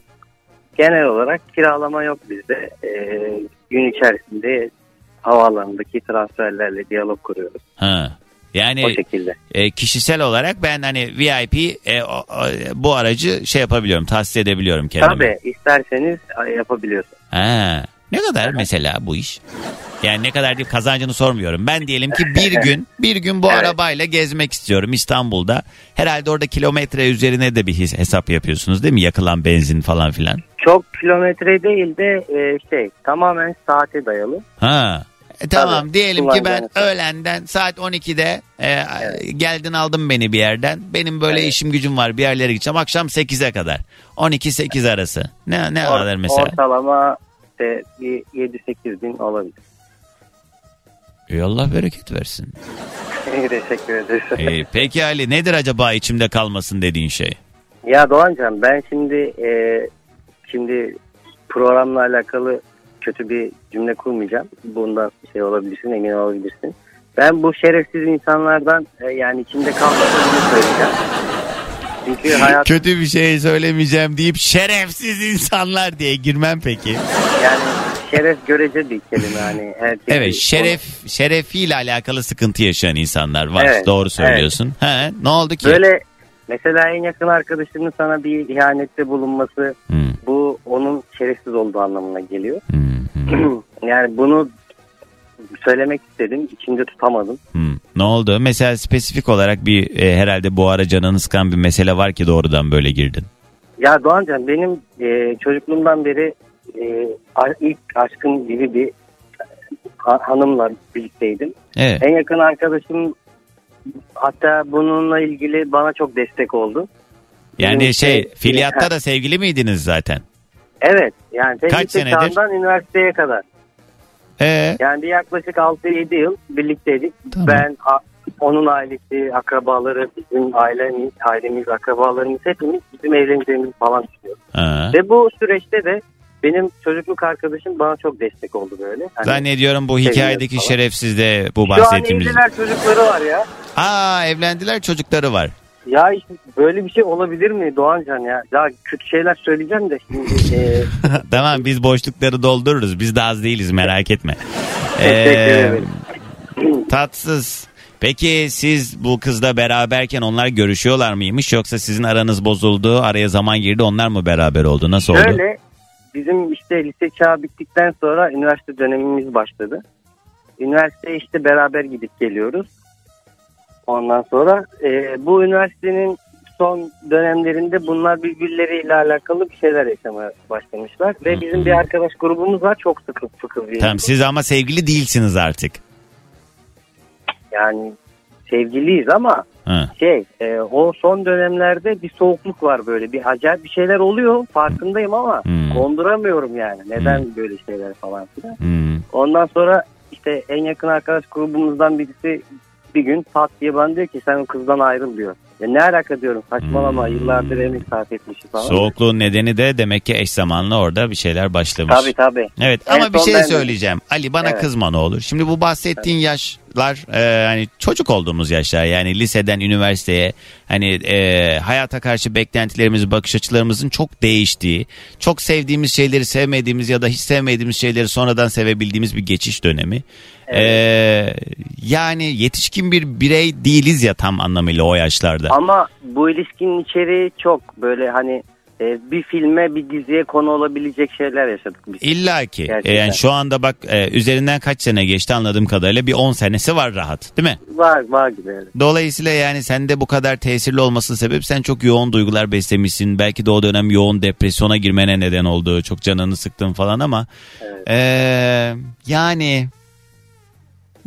Genel olarak kiralama yok bizde. Ee, gün içerisinde havaalanındaki transferlerle diyalog kuruyoruz. Ha. O Yani şekilde. e, kişisel olarak ben hani VIP e, o- o- bu aracı şey yapabiliyorum, tahsis edebiliyorum kendime. Tabii isterseniz e, yapabiliyorsunuz. Ha. Ne kadar mesela bu iş? Yani ne kadar değil kazancını sormuyorum. Ben diyelim ki bir gün bir gün bu Evet. arabayla gezmek istiyorum İstanbul'da. Herhalde orada kilometre üzerine de bir hesap yapıyorsunuz değil mi? Yakılan benzin falan filan. Çok kilometre değil de e, şey tamamen saate dayalı. Ha. E, tamam Tabii, diyelim ki ben kullanacağınız. öğlenden saat 12'de e, geldin aldın beni bir yerden. Benim böyle Evet. işim gücüm var bir yerlere gideceğim akşam 8'e kadar. 12-8 arası. Ne ne Or- alır mesela? Ortalama işte bir 7-8 bin olabilir. Ey Allah bereket versin. Teşekkür ederiz. E, peki Ali nedir acaba içimde kalmasın dediğin şey? Ya Doğancan ben şimdi e, şimdi programla alakalı kötü bir cümle kurmayacağım. Bundan şey olabilirsin emin olabilirsin. Ben bu şerefsiz insanlardan e, yani içimde kalmadığını söyleyeceğim. Çünkü hayat Kötü bir şey söylemeyeceğim deyip şerefsiz insanlar diye girmem peki. yani şeref görece bir kelime hani herkes Evet şeref şerefiyle alakalı sıkıntı yaşayan insanlar var. Evet, Doğru söylüyorsun. He, ne oldu ki? böyle mesela en yakın arkadaşının sana bir ihanette bulunması Hmm, bu onun şerefsiz olduğu anlamına geliyor. hmm, hmm, yani bunu söylemek istedim. içimde tutamadım. hmm. Ne oldu? Mesela spesifik olarak bir e, herhalde bu ara canını sıkan bir mesele var ki doğrudan böyle girdin. Ya Doğancan benim e, çocukluğumdan beri e, ilk aşkım gibi bir ha- hanımla birlikteydim. Evet. En yakın arkadaşım hatta bununla ilgili bana çok destek oldu. Yani Benim şey şey- filyatta da sevgili miydiniz zaten? Evet yani Kaç senedir? çağından üniversiteye kadar. Ee, Yani yaklaşık 6-7 yıl birlikteydik. Tamam. Ben onun ailesi, akrabaları, bizim ailemiz, ailemiz, akrabalarımız hepimiz bizim evleneceğimizi falan düşünüyoruz. ha. Ve bu süreçte de benim çocukluk arkadaşım bana çok destek oldu böyle. Hani Zannediyorum bu hikayedeki falan. şerefsiz de bu Şu an bahsettiğimiz. evliler çocukları var ya. Aa evlendiler çocukları var. Ya işte böyle bir şey olabilir mi Doğancan ya? Ya kötü şeyler söyleyeceğim de şimdi. e, tamam biz boşlukları doldururuz. Biz de az değiliz merak etme. Ee, tatsız. Peki siz bu kızla beraberken onlar görüşüyorlar mıymış yoksa sizin aranız bozuldu araya zaman girdi onlar mı beraber oldu nasıl oldu? Şöyle bizim işte lise çağı bittikten sonra üniversite dönemimiz başladı. Üniversiteye işte beraber gidip geliyoruz. Ondan sonra e, bu üniversitenin son dönemlerinde bunlar birbirleriyle alakalı bir şeyler yaşamaya başlamışlar. Ve bizim bir arkadaş grubumuz var çok sıkı fıkı bir. Tamam siz ama sevgili değilsiniz artık. Yani sevgiliyiz ama Ha. şey e, o son dönemlerde bir soğukluk var böyle bir acayip bir şeyler oluyor farkındayım ama Hmm. konduramıyorum yani neden böyle şeyler falan filan. Hmm. Ondan sonra işte en yakın arkadaş grubumuzdan birisi bir gün pat diye bana diyor ki sen o kızdan ayrıl diyor. Ya ne alaka diyorum saçmalama Hmm. yıllardır emek sarf etmişiz falan. Soğukluğun nedeni de demek ki eş zamanlı orada bir şeyler başlamış. Tabii tabii. Evet En ama bir şey ben de- söyleyeceğim. Ali bana Evet. kızma ne olur. Şimdi bu bahsettiğin yaşlar e, hani çocuk olduğumuz yaşlar yani liseden üniversiteye hani e, hayata karşı beklentilerimiz, bakış açılarımızın çok değiştiği, çok sevdiğimiz şeyleri sevmediğimiz ya da hiç sevmediğimiz şeyleri sonradan sevebildiğimiz bir geçiş dönemi. E, yani yetişkin bir birey değiliz ya tam anlamıyla o yaşlarda. Ama bu ilişkinin içeriği çok böyle hani e, bir filme bir diziye konu olabilecek şeyler yaşadık biz. İlla ki. E, Gerçekten. yani şu anda bak e, üzerinden kaç sene geçti anladığım kadarıyla bir 10 senesi var rahat değil mi? Var var gibi evet. Dolayısıyla yani sende bu kadar tesirli olmasının sebep sen çok yoğun duygular beslemişsin. Belki de o dönem yoğun depresyona girmene neden oldu. Çok canını sıktın falan ama Evet. eee, yani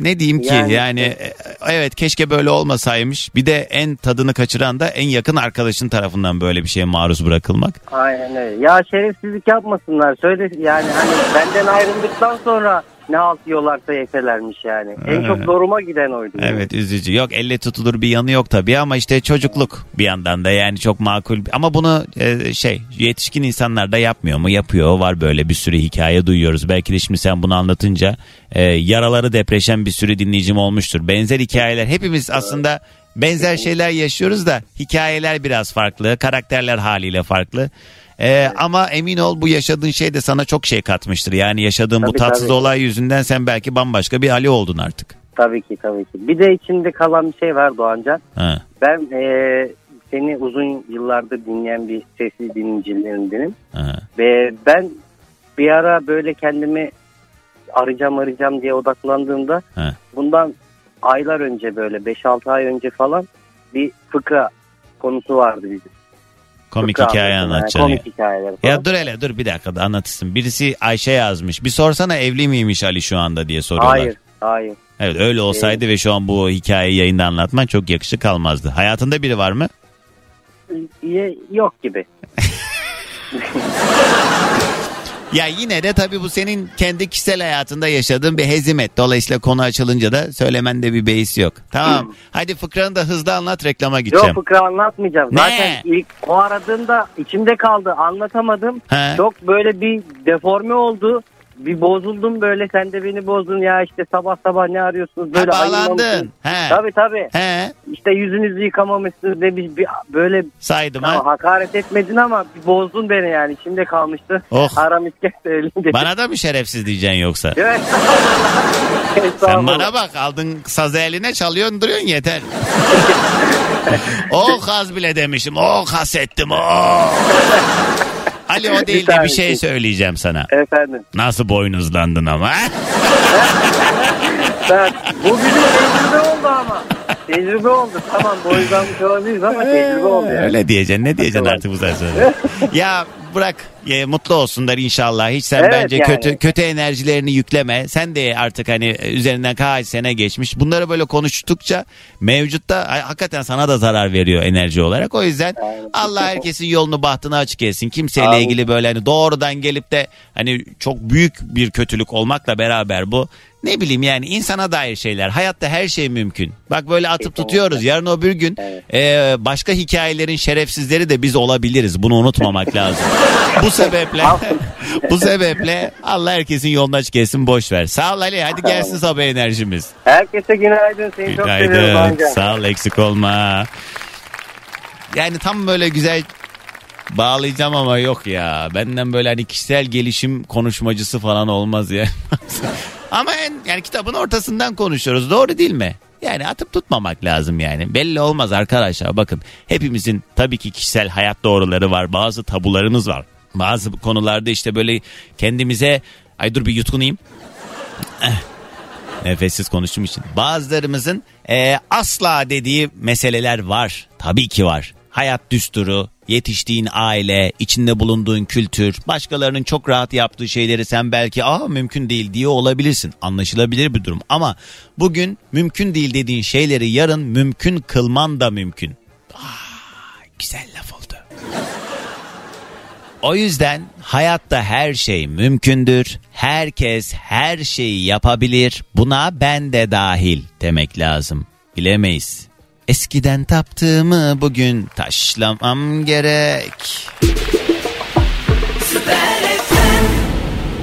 Ne diyeyim ki yani, Yani- e, evet keşke böyle olmasaymış. Bir de en tadını kaçıran da en yakın arkadaşın tarafından böyle bir şeye maruz bırakılmak. Aynen öyle. Ya şerefsizlik yapmasınlar. Söyle yani hani benden ayrıldıktan sonra ne halt yiyorlarsa yeselermiş yani. En çok zoruma giden oydu. Evet üzücü. Yok elle tutulur bir yanı yok tabii ama işte çocukluk bir yandan da yani çok makul. Ama bunu e, şey yetişkin insanlar da yapmıyor mu? Yapıyor. Var böyle bir sürü hikaye duyuyoruz. Belki de şimdi sen bunu anlatınca e, yaraları depreşen bir sürü dinleyicim olmuştur. Benzer hikayeler hepimiz aslında benzer şeyler yaşıyoruz da hikayeler biraz farklı. Karakterler haliyle farklı. E, ama emin ol bu yaşadığın şey de sana çok şey katmıştır. Yani yaşadığın bu Tabii, tatsız tabii. olay yüzünden sen belki bambaşka bir Ali oldun artık. Tabii ki tabii ki. Bir de içinde kalan bir şey var Doğancan. Ha. Ben eee, seni uzun yıllardır dinleyen bir sesli dinleyicilerindenim. Ve ben bir ara böyle kendimi arayacağım arayacağım diye odaklandığımda Ha. bundan aylar önce böyle 5-6 ay önce falan bir fıkra konusu vardı bizim. Komik Fıkra hikaye anlatacaksın. Komik hikayeler falan. Ya dur hele dur bir dakika da anlatırsın. Birisi Ayşe yazmış. Bir sorsana evli miymiş Ali şu anda diye soruyorlar. hayır, hayır. Evet öyle olsaydı ve şu an bu hikayeyi yayında anlatman çok yakışık kalmazdı. Hayatında biri var mı? Yok gibi. Ya yine de tabii bu senin kendi kişisel hayatında yaşadığın bir hezimet. Dolayısıyla konu açılınca da söylemende bir beis yok. Tamam. Hadi fıkranı da hızlı anlat reklama gideceğim. Yok fıkra anlatmayacağım. Ne? Zaten ilk o aradığında içimde kaldı. Anlatamadım. He. Çok böyle bir deforme oldu. Bir bozuldum böyle sen de beni bozdun ya işte sabah sabah ne arıyorsunuz böyle Ha, bağlandın. He. Tabii tabii. He. İşte yüzünüzü yıkamamışsınız de bir, bir- böyle Saydım ha. hakaret etmedin ama bir bozdun beni yani içimde kalmıştı. Oh. Aram söyleyince. Bana da mı şerefsiz diyeceksin yoksa? Evet. Sen bana bak aldın sazı eline çalıyorsun duruyorsun yeter. oh kaz bile demişim. Oh hasettim oh. Ali o değil de bir şey söyleyeceğim sana. Efendim. Nasıl boynuzlandın ama? Ben, bu bizim tecrübe oldu ama. Tecrübe oldu. Tamam boyuzlanmış olabiliriz ama tecrübe oldu yani. Öyle diyeceksin. Ne diyeceksin artık bu sonra? ya bırak e, mutlu olsunlar inşallah. Hiç sen Evet, bence yani. kötü kötü enerjilerini yükleme. Sen de artık hani üzerinden kaç sene geçmiş. Bunları böyle konuştukça mevcutta ha- hakikaten sana da zarar veriyor enerji olarak. O yüzden Aynen. Allah herkesin yolunu bahtını açık etsin. Kimseyle Amin. ilgili böyle hani doğrudan gelip de hani çok büyük bir kötülük olmakla beraber bu ne bileyim yani insana dair şeyler. Hayatta her şey mümkün. Bak böyle atıp Kesinlikle. tutuyoruz. Yarın o bir gün Evet. e, başka hikayelerin şerefsizleri de biz olabiliriz. Bunu unutmamak lazım. bu sebeple bu sebeple Allah herkesin yolunu açık etsin boş ver. Sağ ol Ali hadi gelsin sabah enerjimiz. Herkese günaydın. Seni çok seviyorum Günaydın. Doğancan. Sağ ol eksik olma. Yani tam böyle güzel bağlayacağım ama yok ya. Benden böyle hani kişisel gelişim konuşmacısı falan olmaz ya. ama en, yani kitabın ortasından konuşuyoruz. Doğru değil mi? Yani atıp tutmamak lazım yani. Belli olmaz arkadaşlar. Bakın hepimizin tabii ki kişisel hayat doğruları var. Bazı tabularımız var. Bazı konularda işte böyle kendimize ay dur bir yutkunayım. Nefessiz konuştuğum için. Bazılarımızın e, asla dediği meseleler var. Tabii ki var. Hayat düsturu, yetiştiğin aile, içinde bulunduğun kültür, başkalarının çok rahat yaptığı şeyleri sen belki aa mümkün değil diye olabilirsin. Anlaşılabilir bir durum. Ama bugün mümkün değil dediğin şeyleri yarın mümkün kılman da mümkün. Aa, güzel laf oldu. O yüzden hayatta her şey mümkündür. Herkes her şeyi yapabilir. Buna ben de dahil demek lazım. Bilemeyiz. Eskiden taptığımı bugün taşlamam gerek.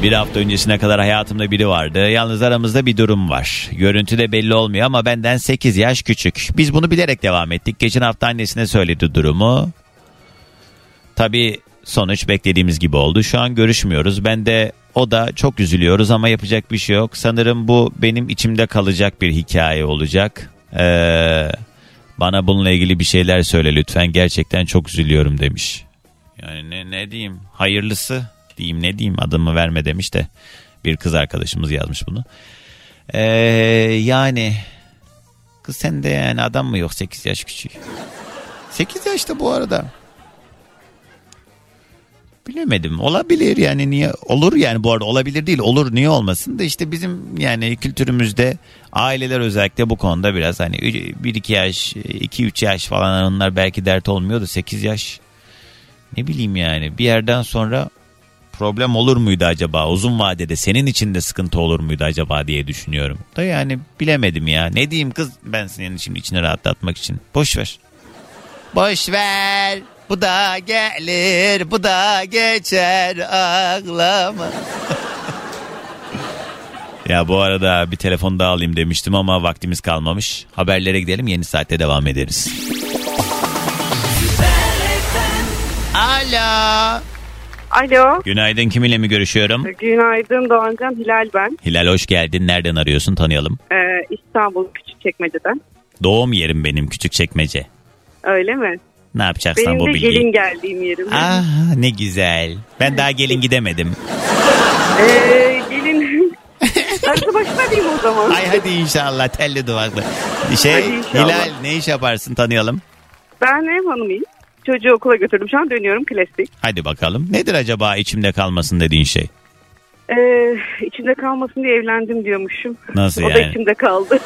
Bir hafta öncesine kadar hayatımda biri vardı. Yalnız aramızda bir durum var. Görüntüde belli olmuyor ama benden 8 yaş küçük. Biz bunu bilerek devam ettik. Geçen hafta annesine söyledi durumu. Tabii sonuç beklediğimiz gibi oldu. Şu an görüşmüyoruz. Ben de o da çok üzülüyoruz ama yapacak bir şey yok. Sanırım bu benim içimde kalacak bir hikaye olacak. Ee, bana bununla ilgili bir şeyler söyle lütfen. Gerçekten çok üzülüyorum demiş. Yani ne, ne diyeyim? Hayırlısı diyeyim ne diyeyim adımı verme demiş de bir kız arkadaşımız yazmış bunu. Ee, yani kız sende yani adam mı yok 8 yaş küçük. 8 yaşta bu arada. Bilemedim. Olabilir yani niye olur yani bu arada olabilir değil olur niye olmasın da işte bizim yani kültürümüzde aileler özellikle bu konuda biraz hani 1-2 yaş 2-3 yaş falan onlar belki dert olmuyor da 8 yaş ne bileyim yani bir yerden sonra problem olur muydu acaba uzun vadede senin için de sıkıntı olur muydu acaba diye düşünüyorum. Da yani bilemedim ya ne diyeyim kız ben senin şimdi içini rahatlatmak için boş ver. Boş ver. Bu da gelir, bu da geçer ağlama. ya bu arada bir telefon daha alayım demiştim ama vaktimiz kalmamış. Haberlere gidelim yeni saatte devam ederiz. Alo. Alo. Günaydın kiminle mi görüşüyorum? Günaydın Doğancan Hilal ben. Hilal hoş geldin. Nereden arıyorsun tanıyalım. Ee, İstanbul Küçükçekmece'den. Doğum yerim benim küçük çekmece. Öyle mi? Ne yapacaksın Benim bu de bilgiyi? gelin geldiğim yerim. Ah ne güzel. Ben daha gelin gidemedim. Ee, gelin... Darısı başına diyeyim o zaman. Ay hadi inşallah telli duvaklı. Şey. Hilal ne iş yaparsın tanıyalım. Ben ev hanımıyım. Çocuğu okula götürdüm. Şu an dönüyorum klasik. Hadi bakalım. Nedir acaba içimde kalmasın dediğin şey? Ee, içimde kalmasın diye evlendim diyormuşum. Nasıl o da yani? içimde kaldı.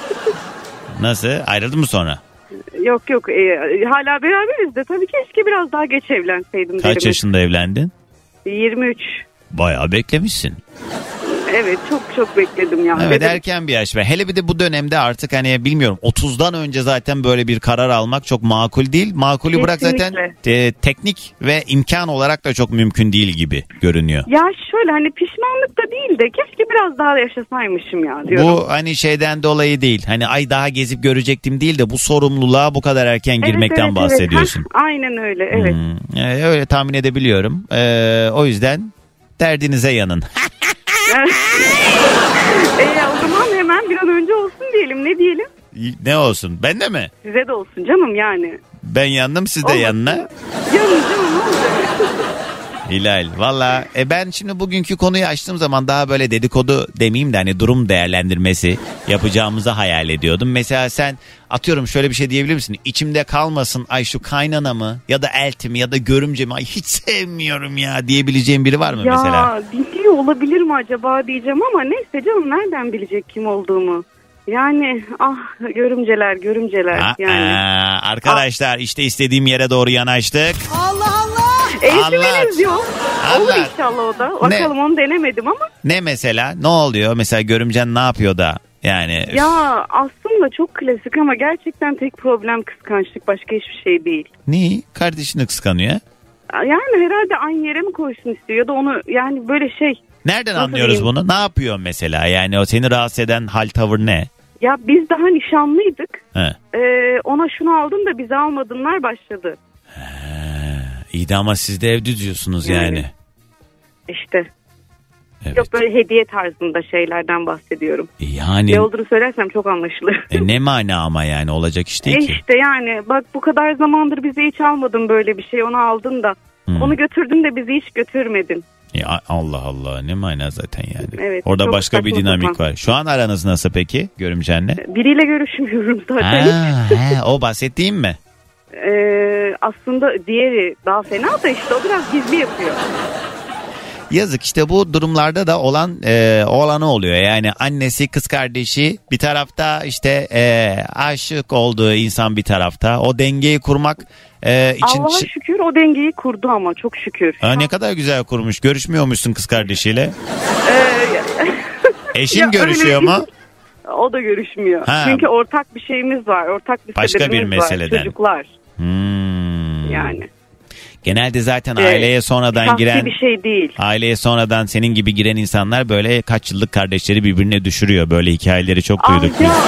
Nasıl? Ayrıldın mı sonra? Yok yok. ee, hala beraberiz de tabii keşke biraz daha geç evlenseydim. Kaç derim. yaşında evlendin? 23. Bayağı beklemişsin. Evet çok çok bekledim yani. Evet Dedim, erken bir yaş. ve Hele bir de bu dönemde artık hani bilmiyorum 30'dan önce zaten böyle bir karar almak çok makul değil. Makulü bırak zaten Kesinlikle. e, teknik ve imkan olarak da çok mümkün değil gibi görünüyor. Ya şöyle hani pişmanlık da değil de keşke biraz daha yaşasaymışım ya diyorum. Bu hani şeyden dolayı değil. Hani ay daha gezip görecektim değil de bu sorumluluğa bu kadar erken Evet, girmekten evet, bahsediyorsun. Evet. Hah, aynen öyle evet. Hmm, e, öyle tahmin edebiliyorum. Ee, o yüzden derdinize yanın. e, o zaman hemen bir an önce olsun diyelim ne diyelim? ne olsun? Ben de mi? Size de olsun canım yani. Ben yandım siz de Olmasın. yanına. Canım canım ne olacak? Hilal valla e ben şimdi bugünkü konuyu açtığım zaman daha böyle dedikodu demeyeyim de hani durum değerlendirmesi yapacağımızı hayal ediyordum. Mesela sen atıyorum şöyle bir şey diyebilir misin? İçimde kalmasın ay şu kaynana mı ya da elti mi ya da görümce mi ay hiç sevmiyorum ya diyebileceğim biri var mı ya mesela? biliyor olabilir mi acaba diyeceğim ama neyse canım nereden bilecek kim olduğumu? Yani ah görümceler görümceler Aa, yani. arkadaşlar işte istediğim yere doğru yanaştık. Eğitiminiz yok. Olur Anlat. inşallah o da. Bakalım onu denemedim ama. Ne mesela? Ne oluyor? Mesela görümcen ne yapıyor da? Yani Ya aslında çok klasik ama gerçekten tek problem kıskançlık başka hiçbir şey değil. ne? Kardeşini kıskanıyor. Yani herhalde aynı yere mi koysun istiyor ya da onu yani böyle şey. Nereden Nasıl anlıyoruz diyeyim? bunu? Ne yapıyor mesela? Yani o seni rahatsız eden hal tavır ne? Ya biz daha nişanlıydık. He. Ee, ona şunu aldım da bizi almadınlar başladı. İyi de ama siz de evde diyorsunuz yani. Yani. İşte. Evet. Yok böyle hediye tarzında şeylerden bahsediyorum. Yani Ne olduğunu söylersem çok anlaşılır. e, ne mana ama yani olacak iş değil E ki. işte yani bak bu kadar zamandır bize hiç almadın böyle bir şey onu aldın da. Hmm. Onu götürdün de bizi hiç götürmedin. Ya, Allah Allah ne mana zaten yani. Evet, Orada başka bir dinamik sapan. var. Şu an aranız nasıl peki görümcenle? Biriyle görüşmüyorum zaten. Ha, he, o bahsettiğim mi? Ee, aslında diğeri daha fena da işte o biraz gizli yapıyor. Yazık işte bu durumlarda da olan e, olanı oluyor. Yani annesi kız kardeşi bir tarafta işte e, aşık olduğu insan bir tarafta. O dengeyi kurmak e, için... Allah'a şükür o dengeyi kurdu ama çok şükür. Ha, ne kadar güzel kurmuş. Görüşmüyormuşsun kız kardeşiyle. Eşin Ya görüşüyor öyle- mu? O da görüşmüyor. Ha. Çünkü ortak bir şeyimiz var. Ortak bir Başka bir meseleden. var. Çocuklar Hmm. yani. Genelde zaten Evet. aileye sonradan Şahsi giren bir şey değil. aileye sonradan senin gibi giren insanlar böyle kaç yıllık kardeşleri birbirine düşürüyor. Böyle hikayeleri çok duyduk biz.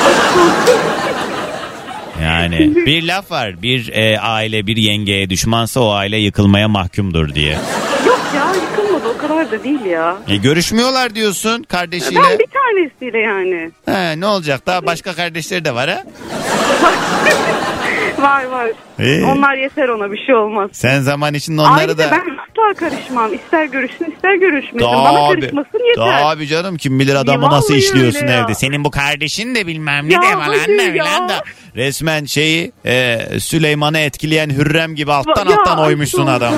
Yani bir laf var. Bir e, aile bir yengeye düşmansa o aile yıkılmaya mahkumdur diye. Yok ya kadar da değil ya. E, görüşmüyorlar diyorsun kardeşiyle. Ben bir tanesiyle yani. He, ne olacak daha başka kardeşleri de var ha? Var var. İyi. Onlar yeter ona bir şey olmaz. Sen zaman içinde onları Ayrıca da... ben asla karışmam. İster görüşsün ister görüşmesin. Bana karışmasın yeter. Tabii canım kim bilir adamı Ya nasıl işliyorsun öyle ya. evde. Senin bu kardeşin de bilmem ne Ya de falan ne ya. filan da. Resmen şeyi e, Süleyman'ı etkileyen Hürrem gibi alttan Ya, alttan oymuşsun adamı.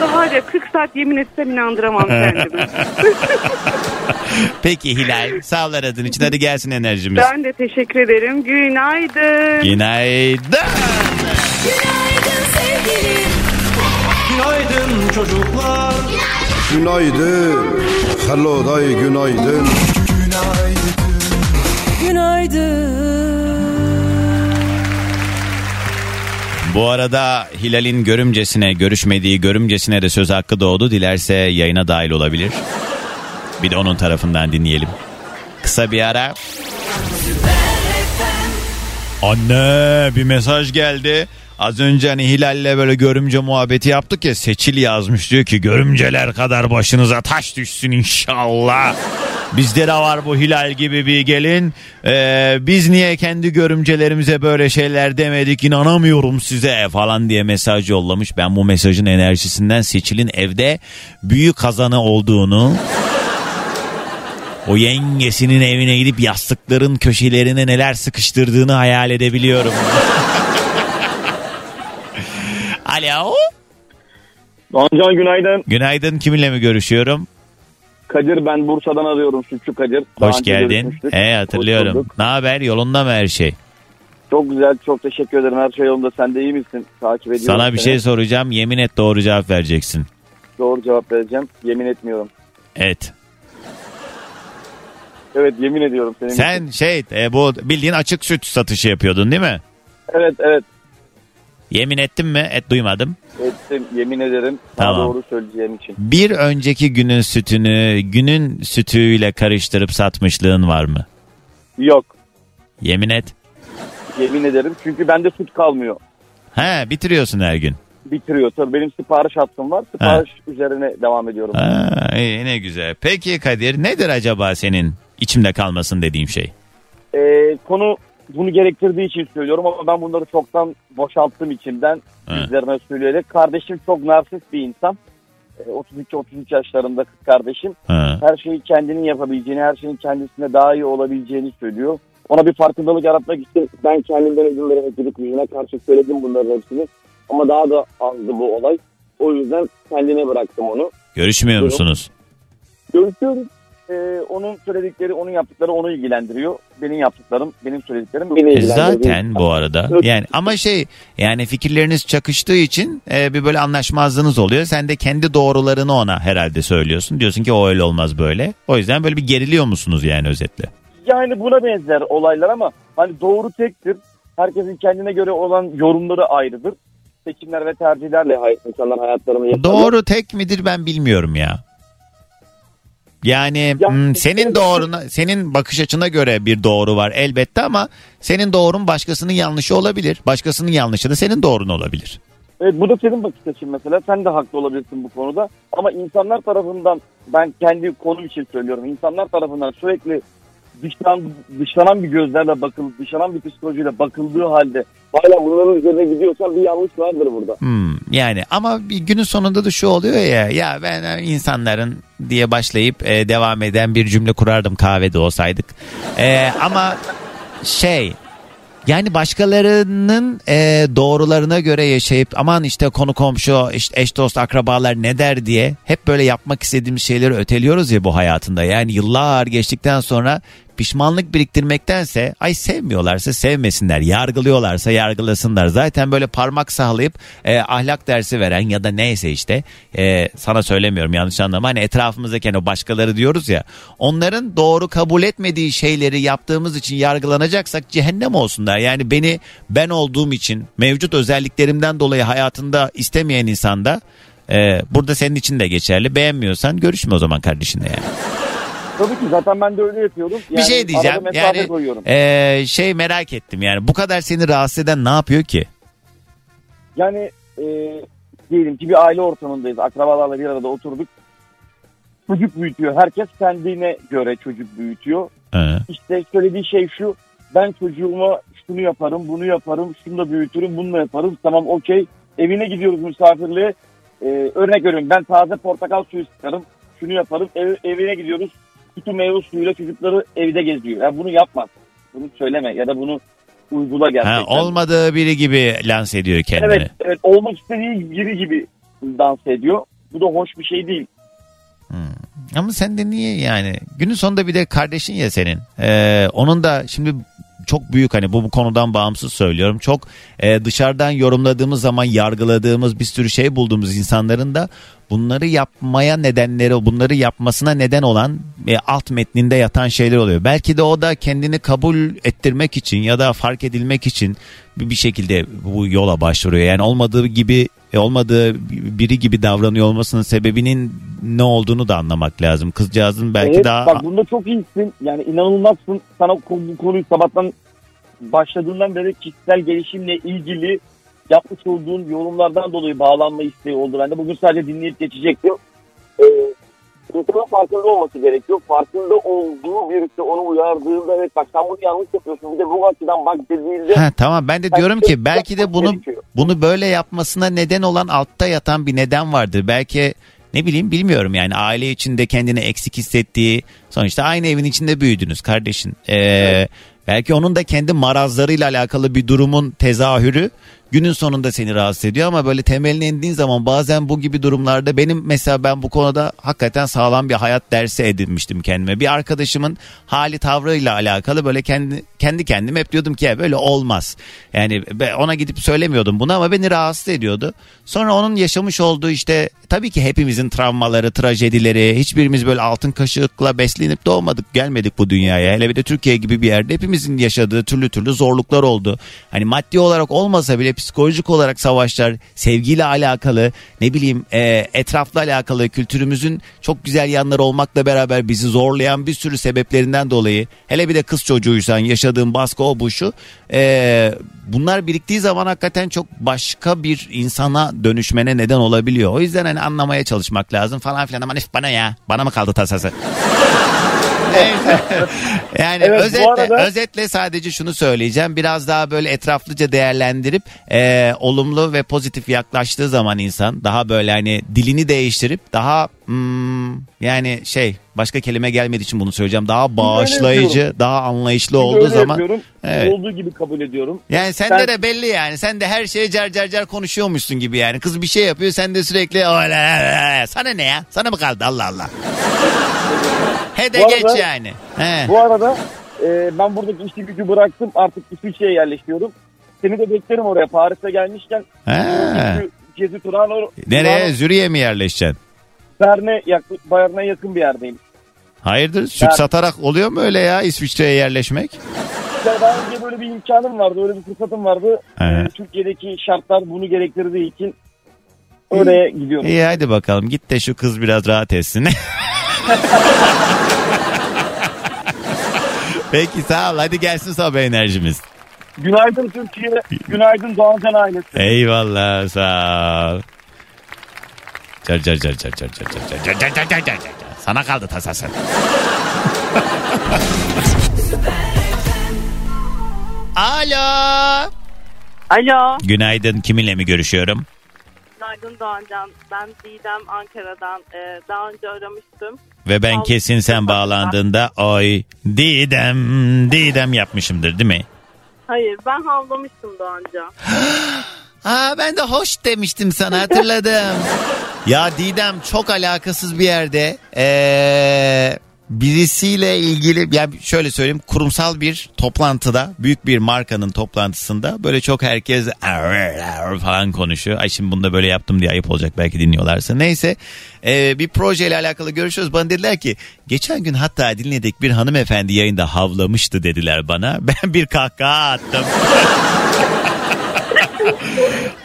Orada var ya 40 saat yemin etsem inandıramam kendimi. Peki Hilal sağ ol aradığın için hadi gelsin enerjimiz. ben de teşekkür ederim. Günaydın. Günaydın. Günaydın sevgilim. Günaydın çocuklar. Günaydın. Hello day günaydın. Bu arada Hilal'in görümcesine, görüşmediği görümcesine de söz hakkı doğdu. Dilerse yayına dahil olabilir. Bir de onun tarafından dinleyelim. Kısa bir ara. Anne bir mesaj geldi. Az önce hani Hilal'le böyle görümce muhabbeti yaptık ya Seçil yazmış diyor ki görümceler kadar başınıza taş düşsün inşallah. Bizde de var bu Hilal gibi bir gelin. Ee, biz niye kendi görümcelerimize böyle şeyler demedik inanamıyorum size falan diye mesaj yollamış. Ben bu mesajın enerjisinden Seçil'in evde büyük kazanı olduğunu o yengesinin evine gidip yastıkların köşelerine neler sıkıştırdığını hayal edebiliyorum. Alo. Doğancan günaydın. Günaydın kiminle mi görüşüyorum? Kadir ben Bursa'dan arıyorum Sütçü Kadir. Daha Hoş geldin. He hatırlıyorum. Hoş bulduk. Ne haber? Yolunda mı her şey? Çok güzel çok teşekkür ederim. Her şey yolunda. Sen de iyi misin? Takip ediyorum. Sana bir seni. şey soracağım. Yemin et doğru cevap vereceksin. Doğru cevap vereceğim. Yemin etmiyorum. Et. Evet yemin ediyorum. Senin için. Sen şey e, bu bildiğin açık süt satışı yapıyordun değil mi? Evet evet Yemin ettin mi? Et duymadım. ettim. Yemin ederim. Tamam. doğru söyleyeceğim için. Bir önceki günün sütünü günün sütüyle karıştırıp satmışlığın var mı? Yok. Yemin et. Yemin ederim. Çünkü bende süt kalmıyor. He bitiriyorsun her gün. Bitiriyor. Tabii benim sipariş hattım var. Sipariş üzerine devam ediyorum. Ha, iyi, ne güzel. Peki Kadir nedir acaba senin içimde kalmasın dediğim şey? Ee, konu bunu gerektirdiği için söylüyorum ama ben bunları çoktan boşalttım içimden. Ha. Üzerine söyleyerek. Kardeşim çok narsist bir insan. Ee, 32-33 yaşlarında kız kardeşim. Ha. Her şeyi kendinin yapabileceğini, her şeyin kendisine daha iyi olabileceğini söylüyor. Ona bir farkındalık yaratmak için ben kendimden ödün vererek yüzüne karşı söyledim bunların hepsini. Ama daha da azdı bu olay. O yüzden kendine bıraktım onu. Görüşmüyor musunuz? Görüşüyoruz. Ee, onun söyledikleri, onun yaptıkları onu ilgilendiriyor. Benim yaptıklarım, benim söylediklerim beni E ilgilendiriyor. zaten bu arada yani ama şey yani fikirleriniz çakıştığı için e, bir böyle anlaşmazlığınız oluyor. Sen de kendi doğrularını ona herhalde söylüyorsun. Diyorsun ki o öyle olmaz böyle. O yüzden böyle bir geriliyor musunuz yani özetle? Yani buna benzer olaylar ama hani doğru tektir. Herkesin kendine göre olan yorumları ayrıdır. Seçimler ve tercihlerle insanlar hayatlarını yaşarlar. Doğru tek midir ben bilmiyorum ya. Yani Ya, hmm, senin doğruna, senin bakış açına göre bir doğru var elbette ama senin doğrun başkasının yanlışı olabilir. Başkasının yanlışı da senin doğrun olabilir. Evet bu da senin bakış açın mesela. Sen de haklı olabilirsin bu konuda. Ama insanlar tarafından ben kendi konum için söylüyorum. İnsanlar tarafından sürekli dışlan, dışlanan bir gözlerle bakıl, dışlanan bir psikolojiyle bakıldığı halde hala bunların üzerine gidiyorsan bir yanlış vardır burada. Hmm, yani ama bir günün sonunda da şu oluyor ya ya ben insanların diye başlayıp e, devam eden bir cümle kurardım kahvede olsaydık. E, ama şey yani başkalarının e, doğrularına göre yaşayıp aman işte konu komşu işte eş dost akrabalar ne der diye hep böyle yapmak istediğimiz şeyleri öteliyoruz ya bu hayatında. Yani yıllar geçtikten sonra pişmanlık biriktirmektense ay sevmiyorlarsa sevmesinler yargılıyorlarsa yargılasınlar. Zaten böyle parmak sağlayıp e, ahlak dersi veren ya da neyse işte e, sana söylemiyorum yanlış anlama hani etrafımızdaki o başkaları diyoruz ya onların doğru kabul etmediği şeyleri yaptığımız için yargılanacaksak cehennem olsunlar. Yani beni ben olduğum için mevcut özelliklerimden dolayı hayatında istemeyen insanda e, burada senin için de geçerli beğenmiyorsan görüşme o zaman kardeşinle yani. Tabii ki zaten ben de öyle yapıyorum. bir Yani şey diyeceğim yani koyuyorum. e, şey merak ettim yani bu kadar seni rahatsız eden ne yapıyor ki? Yani e, diyelim ki bir aile ortamındayız. Akrabalarla bir arada oturduk. Çocuk büyütüyor. Herkes kendine göre çocuk büyütüyor. He. İşte söylediği şey şu. Ben çocuğuma şunu yaparım, bunu yaparım, şunu da büyütürüm, bunu da yaparım. Tamam okey. Evine gidiyoruz misafirliğe. Ee, örnek veriyorum ben taze portakal suyu sıkarım. Şunu yaparım. Ev, evine gidiyoruz. Kutu meyve suyuyla çocukları evde geziyor. Yani bunu yapma. Bunu söyleme ya da bunu uygula gerçekten. Ha, olmadığı biri gibi lanse ediyor kendini. Evet, evet olmak istediği biri gibi dans ediyor. Bu da hoş bir şey değil. Ama sen de niye yani? Günün sonunda bir de kardeşin ya senin. Ee, onun da şimdi çok büyük hani bu, bu konudan bağımsız söylüyorum. Çok e, dışarıdan yorumladığımız zaman yargıladığımız bir sürü şey bulduğumuz insanların da bunları yapmaya nedenleri, bunları yapmasına neden olan e, alt metninde yatan şeyler oluyor. Belki de o da kendini kabul ettirmek için ya da fark edilmek için bir, şekilde bu yola başvuruyor. Yani olmadığı gibi e, olmadığı biri gibi davranıyor olmasının sebebinin ne olduğunu da anlamak lazım. Kızcağızın belki Evet, daha Bak bunda çok iyisin. Yani inanılmazsın. Sana bu konuyu sabahtan başladığından beri kişisel gelişimle ilgili yapmış olduğun yorumlardan dolayı bağlanma isteği oldu. Ben de bugün sadece dinleyip geçecektim. Ee, insanın farkında olması gerekiyor. Farkında olduğu birisi onu uyardığında evet bak sen bunu yanlış yapıyorsun. Bir de bu açıdan bak dediğinde Ha, tamam ben de diyorum ki belki de bunu gerekiyor. bunu böyle yapmasına neden olan altta yatan bir neden vardır. Belki ne bileyim bilmiyorum yani aile içinde kendini eksik hissettiği sonuçta aynı evin içinde büyüdünüz kardeşin. Ee, Belki onun da kendi marazlarıyla alakalı bir durumun tezahürü günün sonunda seni rahatsız ediyor ama böyle temeline indiğin zaman bazen bu gibi durumlarda benim mesela ben bu konuda hakikaten sağlam bir hayat dersi edinmiştim kendime. Bir arkadaşımın hali tavrıyla alakalı böyle kendi kendi kendime hep diyordum ki ya böyle olmaz. Yani ona gidip söylemiyordum bunu ama beni rahatsız ediyordu. Sonra onun yaşamış olduğu işte tabii ki hepimizin travmaları, trajedileri, hiçbirimiz böyle altın kaşıkla beslenip doğmadık, gelmedik bu dünyaya. Hele bir de Türkiye gibi bir yerde hepimizin yaşadığı türlü türlü zorluklar oldu. Hani maddi olarak olmasa bile psikolojik olarak savaşlar, sevgiyle alakalı, ne bileyim e, etrafla alakalı kültürümüzün çok güzel yanları olmakla beraber bizi zorlayan bir sürü sebeplerinden dolayı hele bir de kız çocuğuysan yaşadığın baskı o bu şu e, bunlar biriktiği zaman hakikaten çok başka bir insana dönüşmene neden olabiliyor. O yüzden hani anlamaya çalışmak lazım falan filan ama nef bana ya bana mı kaldı tasası? Yani Evet, özetle, arada- özetle sadece şunu söyleyeceğim. Biraz daha böyle etraflıca değerlendirip e, olumlu ve pozitif yaklaştığı zaman insan daha böyle hani dilini değiştirip daha hmm, yani şey başka kelime gelmediği için bunu söyleyeceğim. Daha bağışlayıcı, daha anlayışlı Şimdi olduğu öyle zaman yapıyorum. Evet. Olduğu gibi kabul ediyorum. yani sende Sen- de belli yani. Sen de her şeye car car car konuşuyormuşsun gibi yani. Kız bir şey yapıyor sen de sürekli "Ola, la, la." sana ne ya? Sana mı kaldı Allah Allah. He de Bu geç arada- yani. He. Bu arada e, ben buradaki işi gücü bıraktım. Artık İsviçre'ye yerleşiyorum. Seni de beklerim oraya. Paris'e gelmişken. He. Gezi Turano. Nereye? Züriye mi yerleşeceksin? Berne, yakın, Bayern'e yakın bir yerdeyim. Hayırdır? Süt Ben- satarak oluyor mu öyle ya İsviçre'ye yerleşmek? İşte daha önce böyle bir imkanım vardı. Öyle bir fırsatım vardı. He. E, Türkiye'deki şartlar bunu gerektirdiği için oraya gidiyorum. İyi hadi bakalım git de şu kız biraz rahat etsin. Peki sağ ol hadi gelsin sabah enerjimiz. Günaydın Türkiye. Günaydın Doğancan ailesi. Eyvallah sağ ol. Car car car car car car car car car car car car car. Sana kaldı tasası. Alo. Alo. Günaydın kiminle mi görüşüyorum? Günaydın Doğancan. Ben Didem Ankara'dan. Ee, daha önce aramıştım. Ve ben Al- kesin sen bağlandığında oy Didem Didem yapmışımdır değil mi? Hayır ben havlamıştım Doğancan. Aa ben de hoş demiştim sana hatırladım. ya Didem çok alakasız bir yerde ee, birisiyle ilgili yani şöyle söyleyeyim kurumsal bir toplantıda büyük bir markanın toplantısında böyle çok herkes falan konuşuyor. Ay şimdi bunu da böyle yaptım diye ayıp olacak belki dinliyorlarsa. Neyse ee, bir projeyle alakalı görüşüyoruz. Bana dediler ki geçen gün hatta dinledik bir hanımefendi yayında havlamıştı dediler bana. Ben bir kahkaha attım.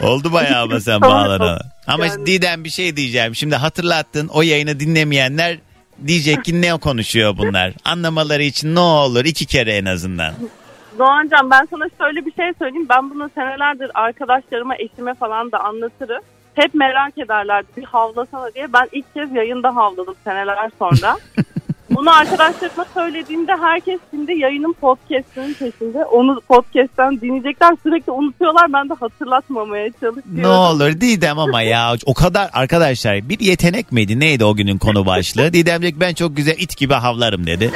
Oldu bayağı ama sen bağlana. Ama Didem bir şey diyeceğim. Şimdi hatırlattın o yayını dinlemeyenler diyecek ki ne konuşuyor bunlar. Anlamaları için ne olur iki kere en azından. Doğancan ben sana şöyle bir şey söyleyeyim. Ben bunu senelerdir arkadaşlarıma, eşime falan da anlatırım. Hep merak ederlerdi bir havlasana diye. Ben ilk kez yayında havladım seneler sonra. Bunu arkadaşlarıma söylediğimde herkes şimdi yayının podcast'ının peşinde. Onu podcast'ten dinleyecekler sürekli unutuyorlar. Ben de hatırlatmamaya çalışıyorum. Ne olur Didem ama ya o kadar arkadaşlar bir yetenek miydi neydi o günün konu başlığı? Didem ki, ben çok güzel it gibi havlarım dedi.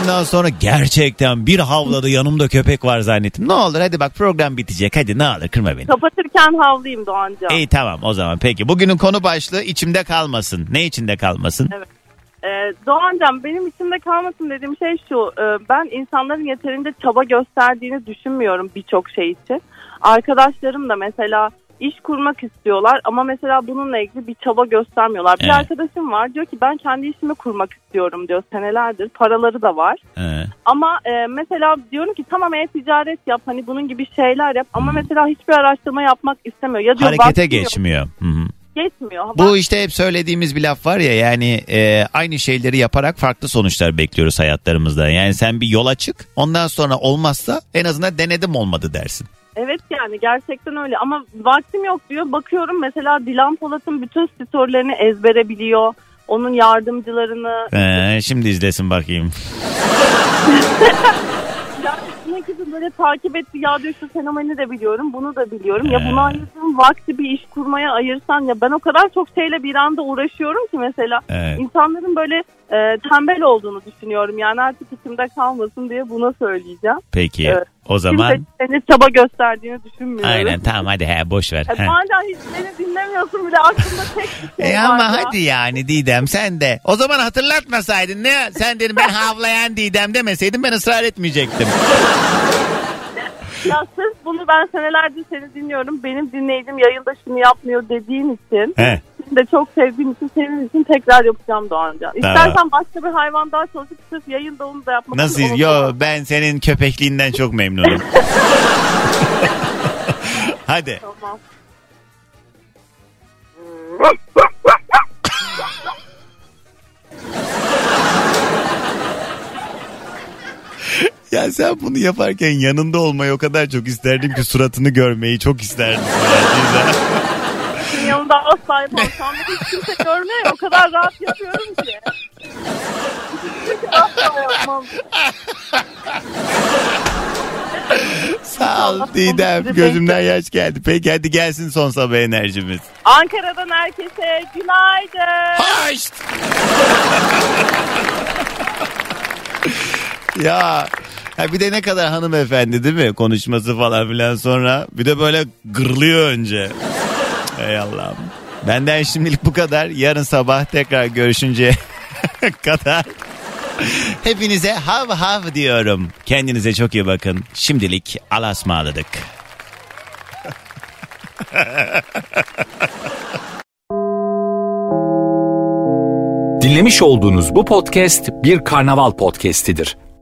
Ondan sonra gerçekten bir havladı yanımda köpek var zannettim. Ne olur hadi bak program bitecek hadi ne olur kırma beni. Kapatırken havlayayım Doğancan. İyi tamam o zaman peki bugünün konu başlığı içimde kalmasın. Ne içinde kalmasın? Evet. Ee, Doğancan benim içimde kalmasın dediğim şey şu. e, ben insanların yeterince çaba gösterdiğini düşünmüyorum birçok şey için. Arkadaşlarım da mesela iş kurmak istiyorlar ama mesela bununla ilgili bir çaba göstermiyorlar. Bir Evet. arkadaşım var diyor ki ben kendi işimi kurmak istiyorum diyor senelerdir. Paraları da var. Ee, Ama e, mesela diyorum ki tamam e-ticaret yap hani bunun gibi şeyler yap ama mesela hiçbir araştırma yapmak istemiyor. Ya diyor, harekete geçmiyor. Hı hı. Geçmiyor. Bu işte hep söylediğimiz bir laf var ya yani e, aynı şeyleri yaparak farklı sonuçlar bekliyoruz hayatlarımızda. Yani sen bir yola çık ondan sonra olmazsa en azından denedim olmadı dersin. Evet yani gerçekten öyle ama vaktim yok diyor. Bakıyorum mesela Dilan Polat'ın bütün storylerini ezbere biliyor. Onun yardımcılarını. Ee, şimdi izlesin bakayım. Ya ne gibi böyle takip etti ya diyor şu fenomeni de biliyorum bunu da biliyorum. Ya buna ayırdığım vakti bir iş kurmaya ayırsan ya ben o kadar çok şeyle bir anda uğraşıyorum ki mesela. Evet. insanların böyle e, tembel olduğunu düşünüyorum. Yani artık içimde kalmasın diye buna söyleyeceğim. Peki Evet. o zaman Kimse çaba gösterdiğini düşünmüyorum. aynen tamam hadi he boş ver. He. hala hiç beni dinlemiyorsun bile aklımda tek bir şey E var ama ya. hadi yani Didem sen de. O zaman hatırlatmasaydın ne? Sen dedim ben havlayan Didem demeseydin ben ısrar etmeyecektim. Ya sırf bunu ben senelerdir seni dinliyorum. Benim dinleyicim yayında şunu yapmıyor dediğin için. He. Seni de çok sevdiğim için senin için tekrar yapacağım Doğancan. Tamam. İstersen başka bir hayvan daha çalışıp sırf yayında onu da yapmak Nasıl? için Yo ben senin köpekliğinden çok memnunum. hadi. Tamam. Ya sen bunu yaparken yanında olmayı o kadar çok isterdim ki suratını görmeyi çok isterdim. Yani. Yanında asla. Şu anda hiç kimse görmüyor. O kadar rahat yapıyorum ki. asla yapmam. Sağ ol Didem gözümden yaş geldi. Peki hadi gelsin son sabah enerjimiz. Ankara'dan herkese günaydın. Haşt! ya Ha bir de ne kadar hanımefendi değil mi? Konuşması falan filan sonra. Bir de böyle gırlıyor önce. Ey Allah'ım. Benden şimdilik bu kadar. Yarın sabah tekrar görüşünce kadar. Hepinize hav hav diyorum. Kendinize çok iyi bakın. Şimdilik alasmaladık. Dinlemiş olduğunuz bu podcast bir karnaval podcastidir.